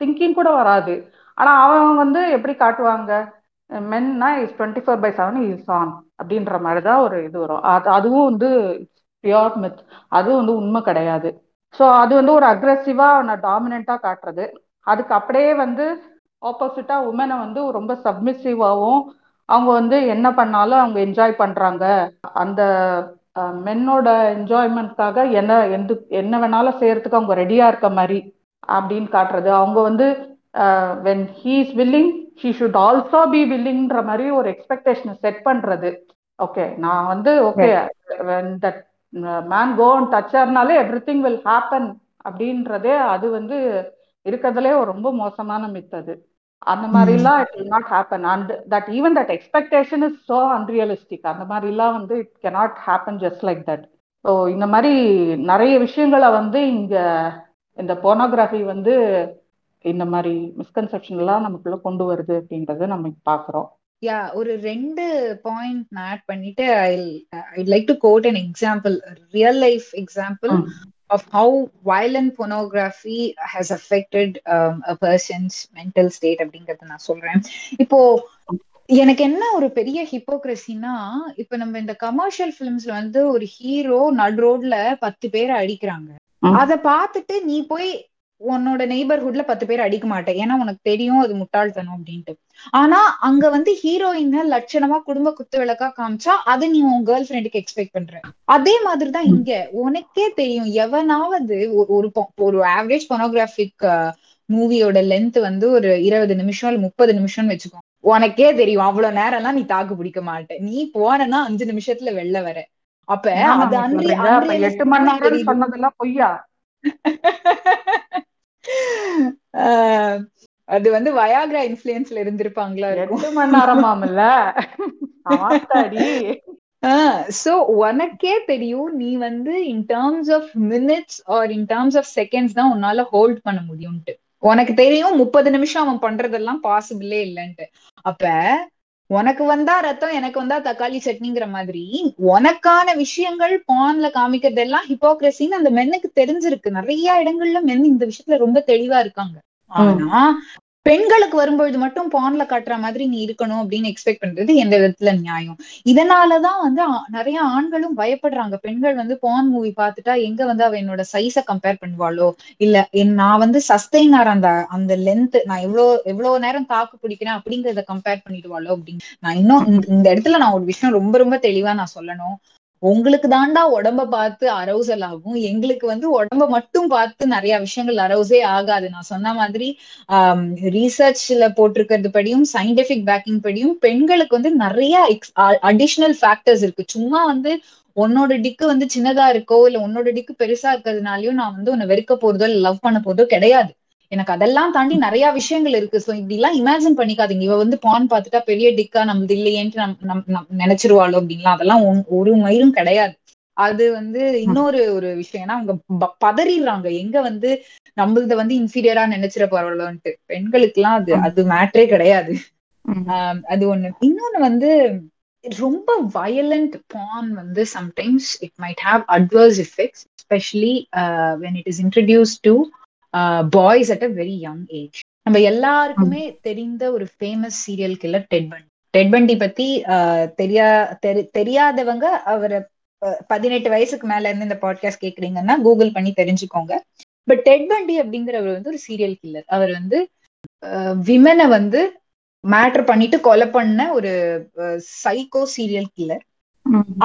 திங்கிங் கூட வராது. ஆனா அவன் வந்து எப்படி காட்டுவாங்க? மென்னா is twenty four by seven is on அப்படின்ற மாதிரி தான் ஒரு இது வரும். அது அதுவும் வந்து பியோர் மித் அதுவும் வந்து உண்மை கிடையாது. ஸோ அது வந்து ஒரு அக்ரெசிவாக நான் டாமினண்ட்டாக காட்டுறது. அதுக்கு அப்படியே வந்து ஆப்போசிட்டாக உமனை வந்து ரொம்ப சப்மிசிவாகவும் அவங்க வந்து என்ன பண்ணாலும் அவங்க என்ஜாய் பண்ணுறாங்க அந்த மென்னோட என்ஜாய்மெண்ட்காக என்ன எந்த என்ன வேணாலும் செய்யறதுக்கு அவங்க ரெடியாக இருக்க மாதிரி அப்படின்னு காட்டுறது. அவங்க வந்து when he is willing she should also be வில்லிங்ன்ற மாதிரி ஒரு எக்ஸ்பெக்டேஷனை செட் பண்றது. ஓகே நான் வந்து okay that man go and டச்சர்னாலே every thing will happen அப்படின்றதே அது வந்து இருக்கிறதுலே ஒரு ரொம்ப மோசமான மித் அது. அந்த மாதிரிலாம் it will not happen and that even that expectation is so unrealistic அந்த மாதிரிலாம் வந்து it cannot happen just like that so இந்த மாதிரி நிறைய விஷயங்களை வந்து இங்க இந்த போனோகிராஃபி வந்து இந்த மாதிரி மிஸ்கன்செப்ஷன் எல்லாம் நமக்குள்ள கொண்டு வருது அப்படின்றத நம்ம பாக்குறோம். யா ஒரு ரெண்டு பாயிண்ட் நான் ஆட் பண்ணிட்டு I I like to quote an example real life example violent pornography has affected um, a person's mental state அப்படிங்கறத நான் சொல்றேன். இப்போ எனக்கு என்ன ஒரு பெரிய ஹிப்போக்ரஸினா இப்ப நம்ம இந்த கமர்ஷியல் பிலிம்ஸ்ல வந்து ஒரு ஹீரோ நடு ரோட்ல பத்து பேரை அடிக்கிறாங்க. அத பார்த்துட்டு நீ போய் உன்னோட நெய்பர்ஹுட்ல பத்து பேர் அடிக்க மாட்டேன். ஏன்னா உனக்கு தெரியும் அது முட்டாள்தனம் அப்படின்ட்டு. ஆனா அங்க வந்து ஹீரோயின லட்சணமா குடும்ப குத்து விளக்கா காமிச்சா அதை நீ உன் கேர்ள் ஃப்ரெண்டுக்கு எக்ஸ்பெக்ட் பண்ற. அதே மாதிரிதான் இங்க. உனக்கே தெரியும் எவனாவது ஒரு ஒரு ஆவரேஜ் பொனோகிராபிக் மூவியோட லென்த் வந்து ஒரு இருபது நிமிஷம் இல்ல முப்பது நிமிஷம்னு வச்சுக்கோ. உனக்கே தெரியும் அவ்வளவு நேரம் எல்லாம் நீ தாக்கு பிடிக்க மாட்ட நீ போனா அஞ்சு நிமிஷத்துல வெளில வர. அப்ப அது எட்டு மணி நேரம் சொன்னதெல்லாம் பொய்யா? அது வந்து வயாகிரா இன்ஃபுளுன்ஸ்ல இருந்திருப்பாங்களா எட்டு மணி நேரமாமல்ல சோ உனக்கே தெரியும் நீ வந்து in terms of minutes or in terms of seconds தான் உன்னால ஹோல்ட் பண்ண முடியும்ட்டு உனக்கு தெரியும் முப்பது நிமிஷம் அவன் பண்றதெல்லாம் பாசிபிளே இல்லைன்ட்டு. அப்ப உனக்கு வந்தா ரத்தம் எனக்கு வந்தா தக்காளி சட்னிங்கிற மாதிரி உனக்கான விஷயங்கள் பான்ல காமிக்கிறது எல்லாம் ஹிப்போக்ரஸின்னு அந்த மென்னுக்கு தெரிஞ்சிருக்கு. நிறைய இடங்கள்ல மென் இந்த விஷயத்துல ரொம்ப தெளிவா இருக்காங்க. ஆனா பெண்களுக்கு வரும்பொழுது மட்டும் பான்ல காட்டுற மாதிரி நீ இருக்கணும் அப்படின்னு எக்ஸ்பெக்ட் பண்றது எந்த விதத்துல நியாயம்? இதனாலதான் வந்து நிறைய ஆண்களும் பயப்படுறாங்க. பெண்கள் வந்து பான் மூவி பார்த்துட்டா எங்க வந்து அவ என்னோட சைஸ கம்பேர் பண்ணுவாளோ? இல்ல நான் வந்து சஸ்டைனர் அந்த அந்த லென்த் நான் எவ்வளோ எவ்வளவு நேரம் தாக்கு பிடிக்கிறேன் அப்படிங்கறத கம்பேர் பண்ணிடுவாளோ அப்படின்னு. நான் இன்னும் இந்த இடத்துல நான் ஒரு விஷயம் ரொம்ப ரொம்ப தெளிவா நான் சொல்லணும். உங்களுக்கு தாண்டா உடம்ப பார்த்து அரௌசல் ஆகும். எங்களுக்கு வந்து உடம்ப மட்டும் பார்த்து நிறைய விஷயங்கள் அரௌசே ஆகாது. நான் சொன்ன மாதிரி ஆஹ் ரீசர்ச்ல போட்டிருக்கிறது படியும் சயின்டிபிக் பேக்கிங் படியும் பெண்களுக்கு வந்து நிறைய அடிஷ்னல் ஃபேக்டர்ஸ் இருக்கு. சும்மா வந்து உன்னோட டிக்கு வந்து சின்னதா இருக்கோ இல்ல உன்னோட டிக்கு பெருசா இருக்கிறதுனாலயும் நான் வந்து உன்னை வெறுக்க போறதோ இல்ல லவ் பண்ண போறதோ கிடையாது. எனக்கு அதெல்லாம் தாண்டி நிறைய விஷயங்கள் இருக்கு. சோ இப்படி எல்லாம் இமேஜின் பண்ணிக்காதீங்க. இவ வந்து பான் பார்த்துட்டா பெரிய டிக்கா நம்மது இல்லையேன்ட்டு நம் நம் நினைச்சிருவாளோ அப்படின்லாம். அதெல்லாம் ஒரு மயிலும் கிடையாது. அது வந்து இன்னொரு ஒரு விஷயம். ஏன்னா அவங்க பதறிடுறாங்க. எங்க வந்து நம்மளத வந்து இன்ஃபீரியரா நினைச்சிட போறோம்ட்டு பெண்களுக்கு எல்லாம் அது அது மேட்ரே கிடையாது. அது ஒண்ணு. இன்னொன்னு வந்து ரொம்ப வயலண்ட் பான் வந்து sometimes it might have adverse effects especially when it is introduce to boys at a very young age நம்ம எல்லாருக்குமே தெரிந்த ஒரு famous serial killer Ted Bundy Ted Bundy பத்தி தெரியா தெரி- தெரியாதவங்க அவரை பதினெட்டு வயசுக்கு மேல இருந்து இந்த பாட்காஸ்ட் கேக்குறீங்கன்னா கூகுள் பண்ணி தெரிஞ்சுக்கோங்க. பட் டெட் பண்டி அப்படிங்கிறவர் வந்து ஒரு சீரியல் கில்லர் அவர் வந்து விமனை வந்து மேட்டர் பண்ணிட்டு கொலை பண்ண ஒரு சைக்கோ சீரியல் கில்லர்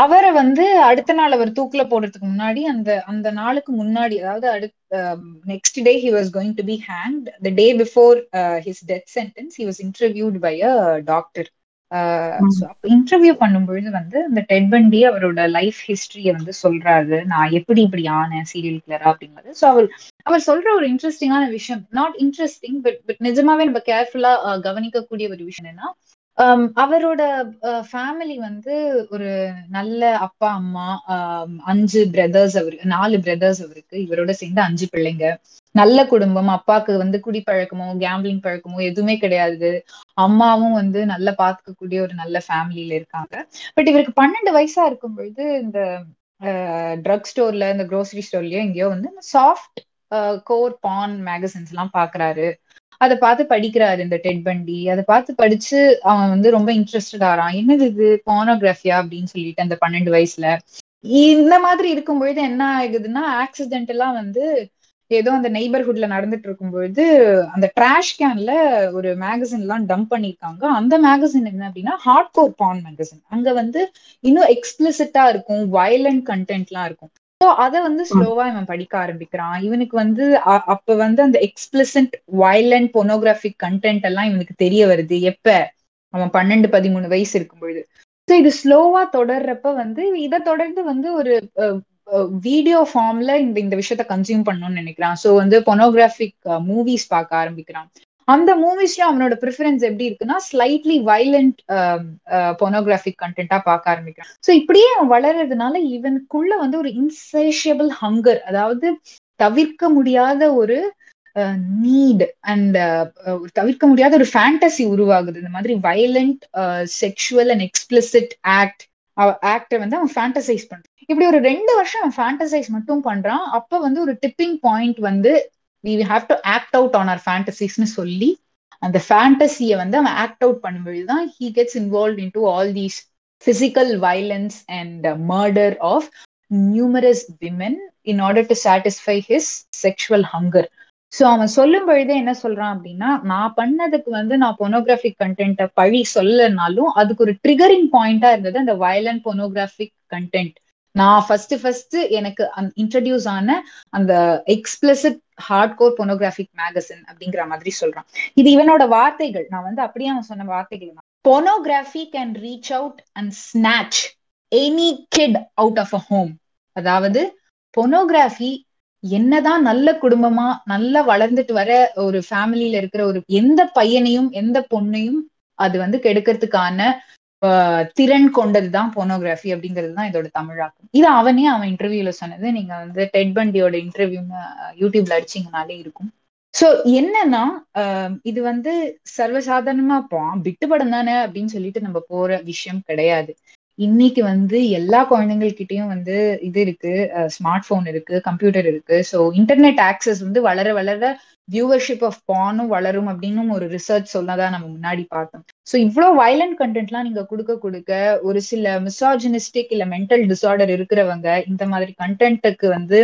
அவரை வந்து அடுத்த நாள் அவர் தூக்குல போடுறதுக்கு முன்னாடி அந்த அந்த நாளுக்கு முன்னாடி அதாவது அடுத்த next day he was going to be hanged the day before his death sentence he was interviewed by a doctor interview பண்ணும்பொழுது வந்து இந்த டெட் பண்டி அவரோட லைஃப் ஹிஸ்டரிய வந்து சொல்றாரு. நான் எப்படி இப்படி ஆனேன் சீரியல் கில்லரா அப்படிங்கிறது. ஸோ அவர் அவர் சொல்ற ஒரு இன்ட்ரெஸ்டிங்கான விஷயம் நாட் இன்ட்ரெஸ்டிங் பட் பட் நிஜமாவே நம்ம கேர்ஃபுல்லா கவனிக்கக்கூடிய ஒரு விஷயம் என்னன்னா Um, அவரோட ஃபேமிலி வந்து ஒரு நல்ல அப்பா அம்மா அஞ்சு பிரதர்ஸ் அவருக்கு நாலு பிரதர்ஸ் அவருக்கு. இவரோட சேர்ந்து அஞ்சு பிள்ளைங்க. நல்ல குடும்பம். அப்பாக்கு வந்து குடிப்பழக்கமோ கேம்பிளிங் பழக்கமோ எதுவுமே கிடையாது. அம்மாவும் வந்து நல்லா பார்த்துக்கக்கூடிய ஒரு நல்ல ஃபேமிலியில இருக்காங்க. பட் இவருக்கு பன்னெண்டு வயசா இருக்கும் பொழுது இந்த ட்ரக் ஸ்டோர்ல இந்த க்ரோசரி ஸ்டோர்லயோ எங்கேயோ வந்து சாஃப்ட் கோர் பான் மேகசின்ஸ் எல்லாம் பாக்குறாரு. அதை பார்த்து படிக்கிறாரு இந்த டெட் பண்டி. அதை பார்த்து படிச்சு அவன் வந்து ரொம்ப இன்ட்ரெஸ்டட் ஆறான். என்னது இது? போனோகிராஃபியா அப்படின்னு சொல்லிட்டு அந்த பன்னெண்டு வயசுல. இந்த மாதிரி இருக்கும்பொழுது என்ன ஆகுதுன்னா ஆக்சிடென்டெல்லாம் வந்து ஏதோ அந்த நெய்பர்ஹுட்ல நடந்துட்டு இருக்கும்பொழுது அந்த ட்ராஷ் கேன்ல ஒரு மேகசின் எல்லாம் டம்ப் பண்ணிருக்காங்க. அந்த மேகசின் என்ன அப்படின்னா ஹார்ட் கோர் பான் மேகசின் அங்க வந்து இன்னும் எக்ஸ்பிளிசிட்டா இருக்கும் வயலண்ட் கண்டென்ட் எல்லாம் இருக்கும். ஸோ அதை வந்து ஸ்லோவா இவன் படிக்க ஆரம்பிக்கிறான். இவனுக்கு வந்து அப்ப வந்து அந்த எக்ஸ்பிளிசன்ட் வயலண்ட் பொனோகிராஃபிக் கண்டென்ட் எல்லாம் இவனுக்கு தெரிய வருது. எப்ப? அவன் பன்னெண்டு பதிமூணு வயசு இருக்கும் பொழுது ஸோ இது ஸ்லோவா தொடர்றப்ப வந்து இதை தொடர்ந்து வந்து ஒரு வீடியோ ஃபார்ம்ல இந்த இந்த விஷயத்த கன்சியூம் பண்ணணும்னு நினைக்கிறான். ஸோ வந்து பொனோகிராஃபிக் மூவிஸ் பார்க்க ஆரம்பிக்கிறான். அந்த மூவிஸ்ல அவனோட ப்ரிஃபரன்ஸ் எப்படி இருக்குன்னா ஸ்லைட்லி வைலண்ட் பொனோகிராஃபிக் கண்டென்ட்டா பார்க்க ஆரம்பிக்கிறான். ஸோ இப்படியே அவன் வளர்றதுனால இவனுக்குள்ள வந்து ஒரு இன்சேஷியபிள் ஹங்கர் அதாவது தவிர்க்க முடியாத ஒரு uh, நீட் அண்ட் uh, தவிர்க்க முடியாத ஒரு ஃபேண்டசி உருவாகுது. இந்த மாதிரி violent sexual and explicit act ஆக்டை வந்து அவன் ஃபேண்டசைஸ் பண்றான். இப்படி ஒரு ரெண்டு வருஷம் அவன் ஃபேண்டசைஸ் மட்டும் பண்றான். அப்ப வந்து ஒரு டிப்பிங் பாயிண்ட் வந்து we have to act out on our ஃபேண்டசிஸ்னு சொல்லி அந்த ஃபேண்டசியை வந்து அவன் ஆக்ட் அவுட் பண்ணும்பொழுது தான் he gets involve into all these physical violence and murder of numerous women in order to satisfy his sexual hunger so அவன் சொல்லும் பொழுதே என்ன சொல்றான் அப்படின்னா நான் பண்ணதுக்கு வந்து நான் பொனோகிராஃபிக் கண்டென்ட்டை பழி சொல்லனாலும் அதுக்கு ஒரு ட்ரிகரிங் பாயிண்டா இருந்தது அந்த வயலண்ட் பொனோகிராஃபிக் கண்டென்ட் நான் ஃபர்ஸ்ட் ஃபர்ஸ்ட் எனக்கு இன்ட்ரடியூஸ் ஆன அந்த explicit hard core pornographic magazine அப்படிங்கிற மாதிரி சொல்றான். இது இவனோட வார்த்தைகள். நான் வந்து அப்படியே அவன் சொன்ன வார்த்தைகள் pornography can reach out and snatch any kid out of a home அதாவது பொனோகிராஃபி என்னதான் நல்ல குடும்பமா நல்லா வளர்ந்துட்டு வர ஒரு ஃபேமிலியில இருக்கிற ஒரு எந்த பையனையும் எந்த பொண்ணையும் அது வந்து கெடுக்கிறதுக்கான திறன் கொண்டதுதான் போனோகிராஃபி அப்படிங்கிறது தான் இதோட தமிழாக்கம். இது அவனே அவன் இன்டர்வியூல சொன்னது. நீங்க வந்து டெட் பண்டியோட இன்டர்வியூன்னு யூடியூப்ல அடிச்சீங்கனாலே இருக்கும். சோ என்னன்னா இது வந்து சர்வசாதாரணமா விட்டுப்படம் தானே அப்படின்னு சொல்லிட்டு நம்ம போற விஷயம் கிடையாது. இன்னைக்கு வந்து எல்லா குழந்தைங்கள்கிட்டயும் வந்து இது இருக்கு ஸ்மார்ட் போன் இருக்கு கம்ப்யூட்டர் இருக்கு. ஸோ இன்டர்நெட் ஆக்சஸ் வந்து வளர வளர வியூவர்ஷிப் ஆஃப் பானும் வளரும் அப்படின்னு ஒரு ரிசர்ச் சொல்லதான் நம்ம முன்னாடி பார்த்தோம். ஸோ இவ்வளோ வயலண்ட் கண்டென்ட்லாம் நீங்க கொடுக்க கொடுக்க ஒரு சில மிசாஜினிஸ்டிக் இல்ல மென்டல் டிசார்டர் இருக்கிறவங்க இந்த மாதிரி கண்டென்ட்டுக்கு வந்து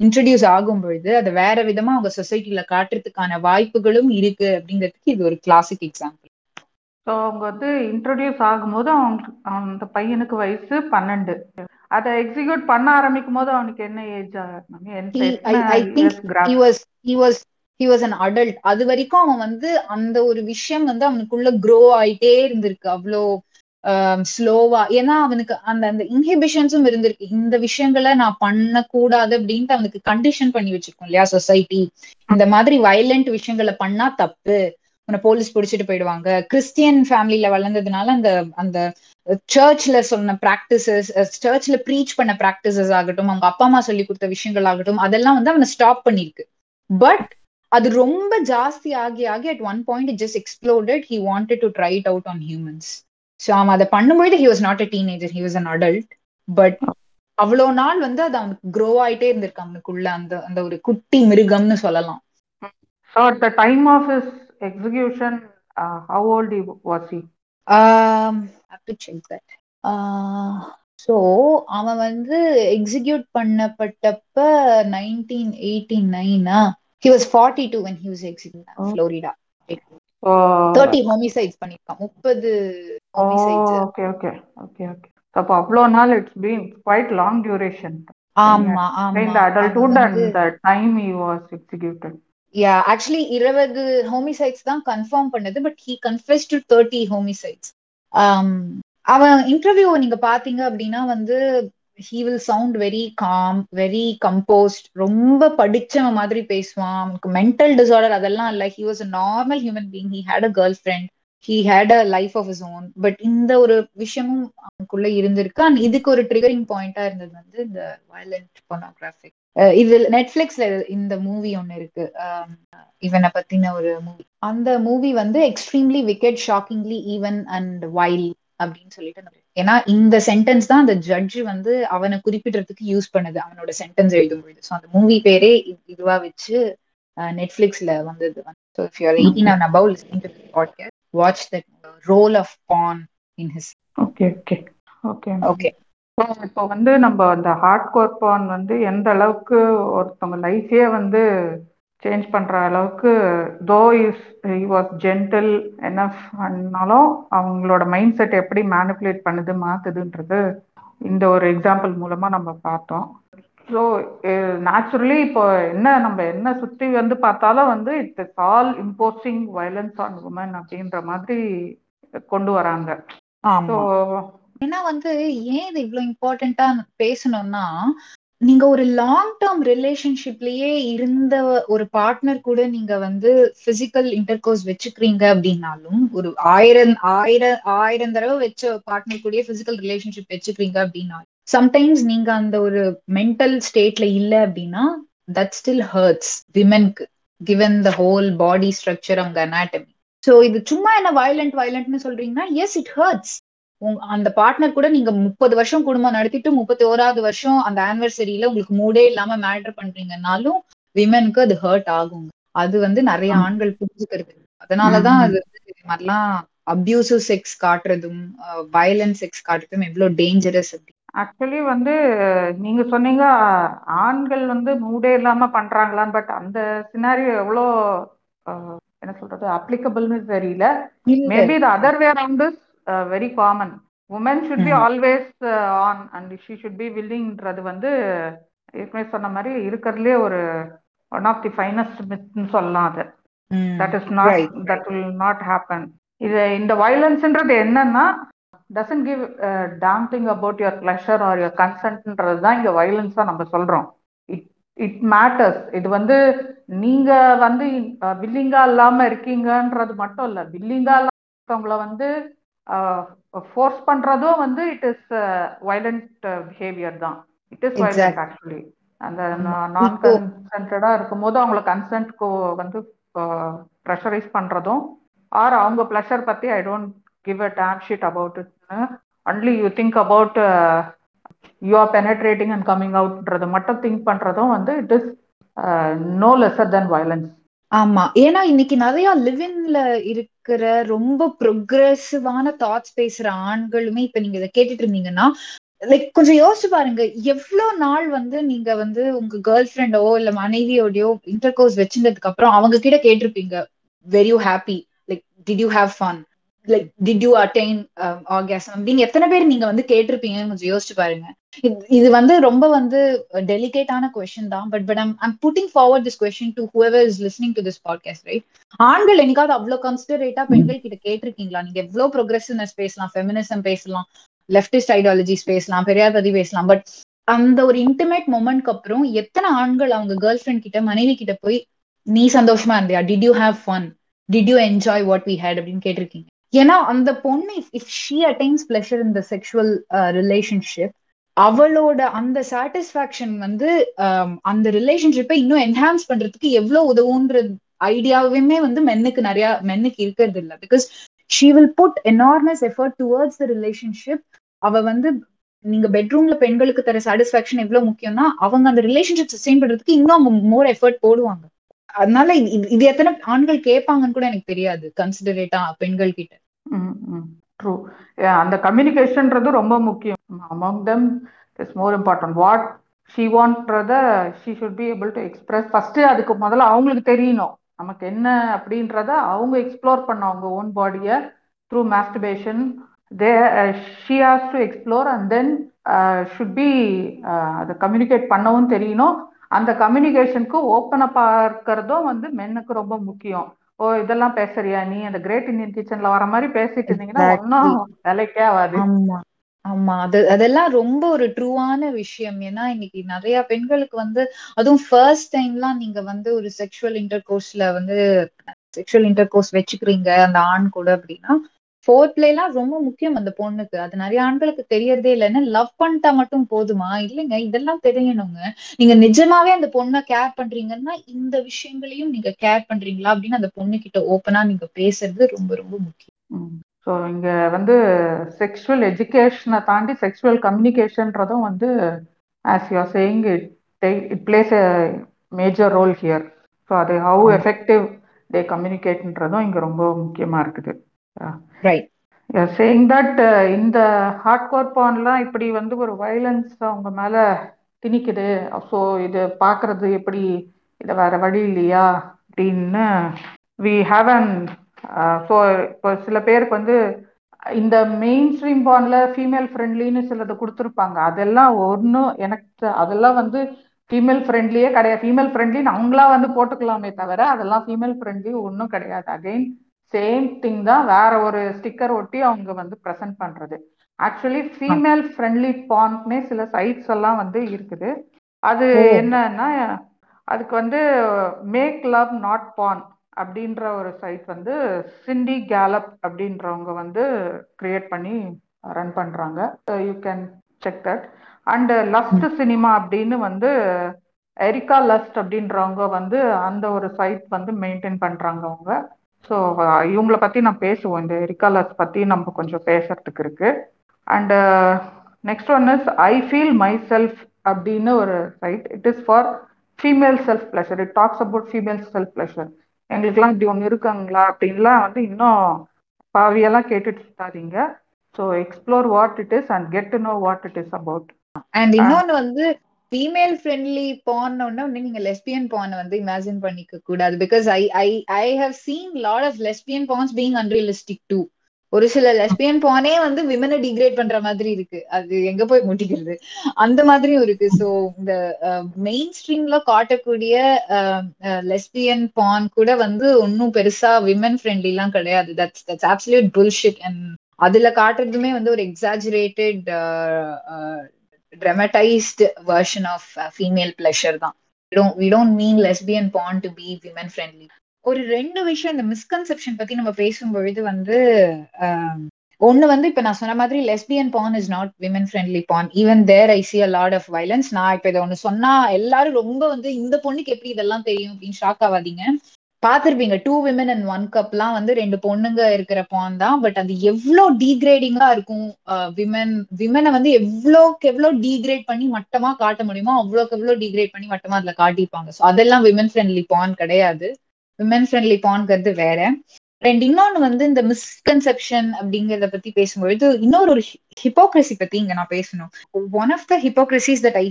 இன்ட்ரடியூஸ் ஆகும் பொழுது அதை வேற விதமா அவங்க சொசைட்டில காட்டுறதுக்கான வாய்ப்புகளும் இருக்கு அப்படிங்கிறதுக்கு இது ஒரு கிளாசிக் எக்ஸாம்பிள் ஸோ அவங்க வந்து இன்ட்ரடியூஸ் ஆகும்போது அவங்க அந்த பையனுக்கு வயசு பன்னெண்டு. அதை எக்ஸிக்யூட் பண்ண ஆரம்பிக்கும் போது அவனுக்கு என்ன age he was an adult அது வரைக்கும் அவன் வந்து அந்த ஒரு விஷயம் வந்து அவனுக்குள்ள க்ரோ ஆயிட்டே இருந்திருக்கு. அவ்வளோ ஸ்லோவா ஏன்னா அவனுக்கு அந்த அந்த இன்ஹிபிஷன்ஸும் இருந்திருக்கு. இந்த விஷயங்களை நான் பண்ணக்கூடாது அப்படின்ட்டு அவனுக்கு கண்டிஷன் பண்ணி வச்சிருக்கோம் இல்லையா சொசைட்டி இந்த மாதிரி வயலண்ட் விஷயங்களை பண்ணா தப்பு. உன்னை போலீஸ் பிடிச்சிட்டு போயிடுவாங்க. கிறிஸ்டியன் ஃபேமிலியில வளர்ந்ததுனால அந்த அந்த சர்ச்ல சொன்ன பிராக்டிசஸ் சர்ச்ல ப்ரீச் பண்ண பிராக்டிசஸ் ஆகட்டும் அவங்க அப்பா அம்மா சொல்லி கொடுத்த விஷயங்கள் ஆகட்டும் அதெல்லாம் வந்து அவனை ஸ்டாப் பண்ணிருக்கு பட் அது ரொம்ப ஜாஸ்தி ஆகி ஆகி at one point just exploded he wanted to try it out on humans so அவன் அதை பண்ணும்பொழுது he was not a teenager he was an adult but அவ்வளோ நாள் வந்து அது அவனுக்கு க்ரோ ஆயிட்டே இருந்திருக்கு அவனுக்குள்ள அந்த அந்த ஒரு குட்டி மிருகம்னு சொல்லலாம். So at the time of is execution, uh, how old he was he? Um, I have to check that. Uh, so அவன் வந்து execute பண்ணப்பட்டப்ப nineteen eighty nine he was forty two when he was execute. Florida thirty homicides பண்ணிருக்கான் முப்பது homicides okay, okay, okay, okay. So அப்போ அவ்வளோ நாள் it's been quite long duration ஆமா ஆமா in the adulthood அவன் and வந்து the யா ஆக்சுவலி இருபது ஹோமிசைட்ஸ் தான் கன்ஃபார்ம் பண்ணது but he confess to thirty homicides அவன் இன்டர்வியூ நீங்க பாத்தீங்க அப்படின்னா வந்து he will sound very calm very composed ரொம்ப படிச்சவன் மாதிரி பேசுவான். அவனுக்கு மென்டல் டிசார்டர் அதெல்லாம் இல்ல. He was a normal human being he had a girlfriend he had a life of his own but இந்த ஒரு விஷயமும் அவனுக்குள்ள இருந்திருக்கு. அண்ட் இதுக்கு ஒரு ட்ரிகரிங் பாயிண்டா இருந்தது வந்து இந்த வயலண்ட் பொனோகிராஃபிக் இது நெட்ஃபிளிக்ஸ்ல இந்த மூவி ஒன்னு இருக்கு. இவனை பத்தின ஒரு மூவி அந்த மூவி வந்து extremely wicked shockingly evil and vile அப்படின்னு சொல்லிட்டு ஏன்னா இந்த சென்டென்ஸ் தான் அந்த ஜட்ஜ் வந்து அவனை குறிப்பிடுறதுக்கு யூஸ் பண்ணுது. அவனோட சென்டென்ஸ் எழுதும்பொழுது ஸோ அந்த மூவி பேரே இதுவா வச்சு நெட்ஃபிளிக்ஸ்ல வந்தது. So if you're eighteen and above listening to podcast watch that role of porn in his okay okay okay okay இப்போ வந்து நம்ம அந்த ஹார்ட் கோர் பான் வந்து எந்த அளவுக்கு ஒருத்தவங்க லைஃபே வந்து சேஞ்ச் பண்ற அளவுக்கு though is he was gentle enough ஆனாலும் அவங்களோட மைண்ட் செட் எப்படி மேனிப்புலேட் பண்ணுது மாத்துதுன்றது இந்த ஒரு எக்ஸாம்பிள் மூலமா நம்ம பார்த்தோம். ஸோ நேச்சுரலி இப்போ என்ன நம்ம என்ன சுற்றி வந்து பார்த்தாலும் வந்து it's all imposing violence on woman அப்படின்ற மாதிரி கொண்டு வராங்க. ஸோ ஏன்னா வந்து ஏன் இது இவ்வளவு இம்பார்ட்டண்டா பேசணும்னா நீங்க ஒரு லாங் டேர்ம் ரிலேஷன்ஷிப்லயே இருந்த ஒரு பார்ட்னர் கூட நீங்க வந்து பிசிக்கல் இன்டர்கோர்ஸ் வச்சுக்கிறீங்க அப்படின்னாலும் ஒரு ஆயிரம் ஆயிரம் ஆயிரம் தடவை வச்ச பார்ட்னர் கூடயே பிசிக்கல் ரிலேஷன்ஷிப் வச்சுக்கிறீங்க அப்படின்னாலும் சம்டைம்ஸ் நீங்க அந்த ஒரு மென்டல் ஸ்டேட்ல இல்ல அப்படின்னா that still hurts விமென்க்கு given the whole body structure அவங்க அனாட்டமி சோ இது சும்மா என்ன வயலண்ட் வயலண்ட்னு சொல்றீங்கன்னா எஸ் இட் ஹர்ட்ஸ் அந்த பார்ட்னர் கூட நீங்க முப்பது வருஷம் குடும்பம் நடத்திட்டு முப்பத்தி ஓராவது வருஷம் அந்த ஆனிவர்சரியில உங்களுக்கு மூடே இல்லாம மேட்டர் பண்றீங்கன்னாலும் விமென்க்கு அது ஹர்ட் ஆகுங்க அது வந்து நிறைய. ஆண்கள் புரிஞ்சுக்கிறது அதனாலதான். அது வந்து மாதிரிலாம் அபியூசிவ் செக்ஸ் காட்டுறதும் வயலன்ஸ் செக்ஸ் காட்டுறதும் எவ்வளவு டேஞ்சரஸ் அப்படி ஆக்சுவலி வந்து நீங்க சொன்னீங்க ஆண்கள் வந்து மூடே இல்லாம பண்றாங்களான்னு பட் அந்த சினாரியோ எவ்வளோ அஹ், என்ன சொல்றது அப்ளிகபிள்னு தெரியல இல்ல maybe the other way around is very common woman should be hmm. Always on and she should be வில்லிங்ன்றது வந்து ஏற்கனவே சொன்ன மாதிரி இருக்கிறதுலே ஒரு ஒன் ஆஃப் தி ஃபைனஸ்ட் மித்னு சொல்லலாம் அது ம். That is not Right. That will not happen இது இந்த வயலன்ஸ்ன்றது என்னன்னா doesn't give damn thing about your pleasure or your கன்சென்ட்ன்றது தான் இங்க வயலன்ஸா நம்ம சொல்றோம். இட் இட் மேட்டர்ஸ் இது வந்து நீங்க வந்து வில்லிங்கா இல்லாம இருக்கீங்கன்றது மட்டும் இல்ல. வில்லிங்கா இல்லாம வந்து ஃபோர்ஸ் பண்றதும் வந்து இட் இஸ் வயலண்ட் பிஹேவியர் தான். It is violent. ஆக்சுவலி அந்த. நான் இப்போ கன்சென்டடா இருக்கும்போது அவங்கள கன்சென்ட்க்கு வந்து ப்ரெஷரைஸ் பண்றதும் ஆர் அவங்க ப்ளஷர் பத்தி I don't give a damn shit about இட்னு only you think about you are penetrating and coming அவுட்ன்றது மட்டும் திங்க் பண்றதும் வந்து it is no lesser than violence ஆமா. ஏன்னா இன்னைக்கு நிறைய லிவின்ல இருக்கிற ரொம்ப ப்ரொக்ரெசிவான தாட்ஸ் பேசுற ஆண்களுமே இப்ப நீங்க இதை கேட்டுட்டு இருந்தீங்கன்னா லைக் கொஞ்சம் யோசிச்சு பாருங்க. எவ்வளவு நாள் வந்து நீங்க வந்து உங்க கேர்ள் ஃப்ரெண்டோ இல்ல மனைவியோடயோ இன்டர் கோர்ஸ் வச்சிருந்ததுக்கு அப்புறம் அவங்க கிட்ட கேட்டிருப்பீங்க were you happy like did you have fun like did you attain orgasm அப்படின்னு எத்தனை பேர் நீங்க வந்து கேட்டிருப்பீங்கன்னு கொஞ்சம் யோசிச்சு பாருங்க. இது- இது வந்து ரொம்ப வந்து டெலிகேட்டான கொஸ்டின் தான். But but I'm I'm putting forward this question to whoever is listening to this podcast right ஆண்கள் என்னைக்காவது அவ்வளவு கன்சிடரேட்டா பெண்கள் கிட்ட கேட்டிருக்கீங்களா? நீங்க எவ்வளவு ப்ரோக்ரசிவ்னஸ் பேசலாம் ஃபெமினிசம் பேசலாம் லெப்டிஸ்ட் ஐடியாலஜிஸ் பேசலாம் பெரியார் பத்தி பேசலாம். பட் அந்த ஒரு இன்டிமேட் மொமெண்ட்க்கு அப்புறம் எத்தனை ஆண்கள் அவங்க கேர்ள் ஃப்ரெண்ட் கிட்ட மனைவி கிட்ட போய் நீ சந்தோஷமா இருந்தியா? Did you have fun did you enjoy what we had அப்படின்னு கேட்டிருக்கீங்க. ஏன்னா அந்த பொண்ணு if she attains pleasure in the sexual relationship அவளோட அந்த சாட்டிஸ்ஃபேக்ஷன் வந்து um, அந்த ரிலேஷன்ஷிப்பை இன்னும் என்ஹான்ஸ் பண்றதுக்கு எவ்வளவு உதவுன்ற ஐடியாவுமே வந்து மென்னுக்கு நிறைய மென்னுக்கு இருக்கிறது இல்லை. Because she will put enormous effort towards the relationship அவ வந்து நீங்க பெட்ரூம்ல பெண்களுக்கு தர சாட்டிஸ்ஃபேக்ஷன் எவ்வளவு முக்கியம்னா அவங்க அந்த ரிலேஷன்ஷிப் சஸ்டெயின் பண்றதுக்கு இன்னும் அவங்க மோர் எஃபர்ட் போடுவாங்க. அதனால இது எத்தனை ஆண்கள் கேட்பாங்கன்னு கூட எனக்கு தெரியாது. கன்சிடரேட்டா பெண்கள் கிட்ட ட்ரூ அந்த கம்யூனிகேஷன்ன்றது ரொம்ப முக்கியம். Among them is more important what she வாண்ட்றத she should be able to express first அதுக்கு முதல்ல அவங்களுக்கு தெரியணும். நமக்கு என்ன அப்படின்றத அவங்க எக்ஸ்ப்ளோர் பண்ண அவங்க ஓன் பாடியை through masturbation they she has to explore and then should be அதை கம்யூனிகேட் பண்ணவும் தெரியணும். அந்த கம்யூனிகேஷனுக்கு ஓப்பன் அப் வந்து மென்னுக்கு ரொம்ப முக்கியம். ஓ இதெல்லாம் பேசுறியா நீ? அந்த கிரேட் இந்தியன் கிச்சன்ல வர மாதிரி பேசிட்டு இருந்தீங்கன்னா ஒன்னும் வேலைக்கே ஆகாது ஆமா அது அதெல்லாம் ரொம்ப ஒரு ட்ரூவான விஷயம். ஏன்னா இன்னைக்கு நிறைய பெண்களுக்கு வந்து அதுவும் ஃபர்ஸ்ட் டைம்லாம் நீங்க வந்து ஒரு செக்ஷுவல் இன்டர் கோர்ஸ்ல வந்து செக்ஷுவல் இன்டர் கோர்ஸ் வச்சுக்கிறீங்க அந்த ஆண் கூட அப்படின்னா ஃபோர்த் பிளேலாம் ரொம்ப முக்கியம் அந்த பொண்ணுக்கு. அது நிறைய ஆண்களுக்கு தெரியறதே இல்லைன்னு லவ் பண்ணிட்டா மட்டும் போதுமா? இல்லைங்க இதெல்லாம் தெரியணுங்க. நீங்க நிஜமாவே அந்த பொண்ணை கேர் பண்றீங்கன்னா இந்த விஷயங்களையும் நீங்க கேர் பண்றீங்களா? அப்படின்னு அந்த பொண்ணு கிட்ட ஓப்பனா நீங்க பேசுறது ரொம்ப ரொம்ப முக்கியம். ஸோ இங்க வந்து செக்ஷுவல் எஜுகேஷனை தாண்டி செக்ஷுவல் கம்யூனிகேஷன்றதும் வந்து as you are saying it it plays a major role here so அது ஹவு எஃபெக்டிவ் டே கம்யூனிகேட்ன்றதும் இங்க ரொம்ப முக்கியமா இருக்குது. ரைட் சேயிங் தட் இந்த ஹார்ட் கோர் பான்லாம் இப்படி வந்து ஒரு வயலன்ஸ் அவங்க மேல திணிக்குது. ஸோ இது பார்க்கறது எப்படி? இதை வேற வழி இல்லையா? அப்படின்னு வி ஹாவ் அன் ஸோ இப்போ சில பேருக்கு வந்து இந்த மெயின் ஸ்ட்ரீம் பான்ல ஃபீமேல் ஃப்ரெண்ட்லின்னு சிலது கொடுத்துருப்பாங்க. அதெல்லாம் ஒன்றும் எனக்கு அதெல்லாம் வந்து ஃபீமேல் ஃப்ரெண்ட்லியே கிடையாது. ஃபீமேல் ஃப்ரெண்ட்லின்னு அவங்களா வந்து போட்டுக்கலாமே தவிர அதெல்லாம் ஃபீமேல் ஃப்ரெண்ட்லி ஒன்றும் கிடையாது. அகெயின் சேம் திங் தான் வேற ஒரு ஸ்டிக்கர் ஒட்டி அவங்க வந்து ப்ரெசென்ட் பண்றது. ஆக்சுவலி ஃபீமேல் ஃப்ரெண்ட்லி பான்ட்னே சில சைட்ஸ் எல்லாம் வந்து இருக்குது. அது என்னன்னா அதுக்கு வந்து மேக் லவ் நாட் பான் அப்படின்ற ஒரு சைட் வந்து சிண்டி கேலப் அப்படின்றவங்க வந்து கிரியேட் பண்ணி ரன் பண்றாங்க. You can check that and lust cinema அப்படின்னு வந்து எரிக்கா லஸ்ட் அப்படின்றவங்க வந்து அந்த ஒரு சைட் வந்து மெயின்டைன் பண்றாங்க அவங்க. ஸோ இவங்கள பத்தி நான் பேசுவோம். இந்த ரிகாலர்ஸ் பற்றி பத்தி நம்ம கொஞ்சம் பேசுறதுக்கு இருக்கு. And next one is I feel myself அப்படின்னு ஒரு site it is for female self pleasure it talks about female self pleasure எங்களுக்குலாம் இப்படி ஒன்று இருக்காங்களா அப்படின்லாம் வந்து இன்னும் பாவியெல்லாம் கேட்டுட்டு இருக்காதீங்க. So explore what it is and get to know what it is about and இன்னொன்னு வந்து ஃபீமேல் ஃப்ரெண்ட்லி பான் ஒன்னு நீங்க லெஸ்பியன் பான் வந்து இமேஜின் பண்ணிக்க கூடாது. Because I I I have seen lot of lesbian porns being unrealistic too ஒரு சில lesbian பானே வந்து விமனை டிகிரேட் பண்ற மாதிரி இருக்கு. அது எங்க போய் முட்டிக்கிறது அந்த மாதிரியும் இருக்கு. ஸோ இந்த மெயின் ஸ்ட்ரீம்ல காட்டக்கூடிய லெஸ்பியன் பான் கூட வந்து ஒன்னும் பெருசா விமன் ஃப்ரெண்ட்லி எல்லாம் கிடையாது. That's that's absolute bullshit and அதுல காட்டுறதுமே வந்து ஒரு exaggerated traumatised version of female pleasure தான். We don't mean lesbian porn to be women friendly ஒரு ரெண்டு விஷயம் இந்த மிஸ்கன்செப்ஷன் பத்தி நம்ம பேசும்பொழுது வந்து um, ஒன்னு வந்து இப்ப நான் சொன்ன மாதிரி lesbian porn is not women friendly porn even there I see a lot of violence நான் இப்ப இதை ஒண்ணு சொன்னா எல்லாரும் ரொம்ப வந்து இந்த பொண்ணுக்கு எப்படி இதெல்லாம் தெரியும்? அப்படின்னு ஷாக் ஆகாதீங்க. பாத்திருப்பீங்க டூ விமன் அண்ட் ஒன் கப்லாம் வந்து ரெண்டு பொண்ணுங்க இருக்கிற பான் தான். பட் அது எவ்வளோ டீக்ரேடிங்கா இருக்கும் விமன் விமனை வந்து எவ்வளோக்கு எவ்வளோ டீக்ரேட் பண்ணி மட்டமா காட்ட முடியுமோ அவ்வளோக்கு எவ்வளோ டீக்ரேட் பண்ணி மட்டமா அதுல காட்டிப்பாங்க. ஸோ அதெல்லாம் விமன் ஃப்ரெண்ட்லி பான் கிடையாது. விமன் ஃப்ரெண்ட்லி பான்ங்கிறது வேற. ரெண்டு இன்னொன்னு வந்து இந்த மிஸ்கன்செப்ஷன் அப்படிங்கறத பத்தி பேசும்பொழுது இன்னொரு ஒரு ஹிப்போக்ரஸி பத்தி இங்க நான் பேசணும். One of the hypocrisies that I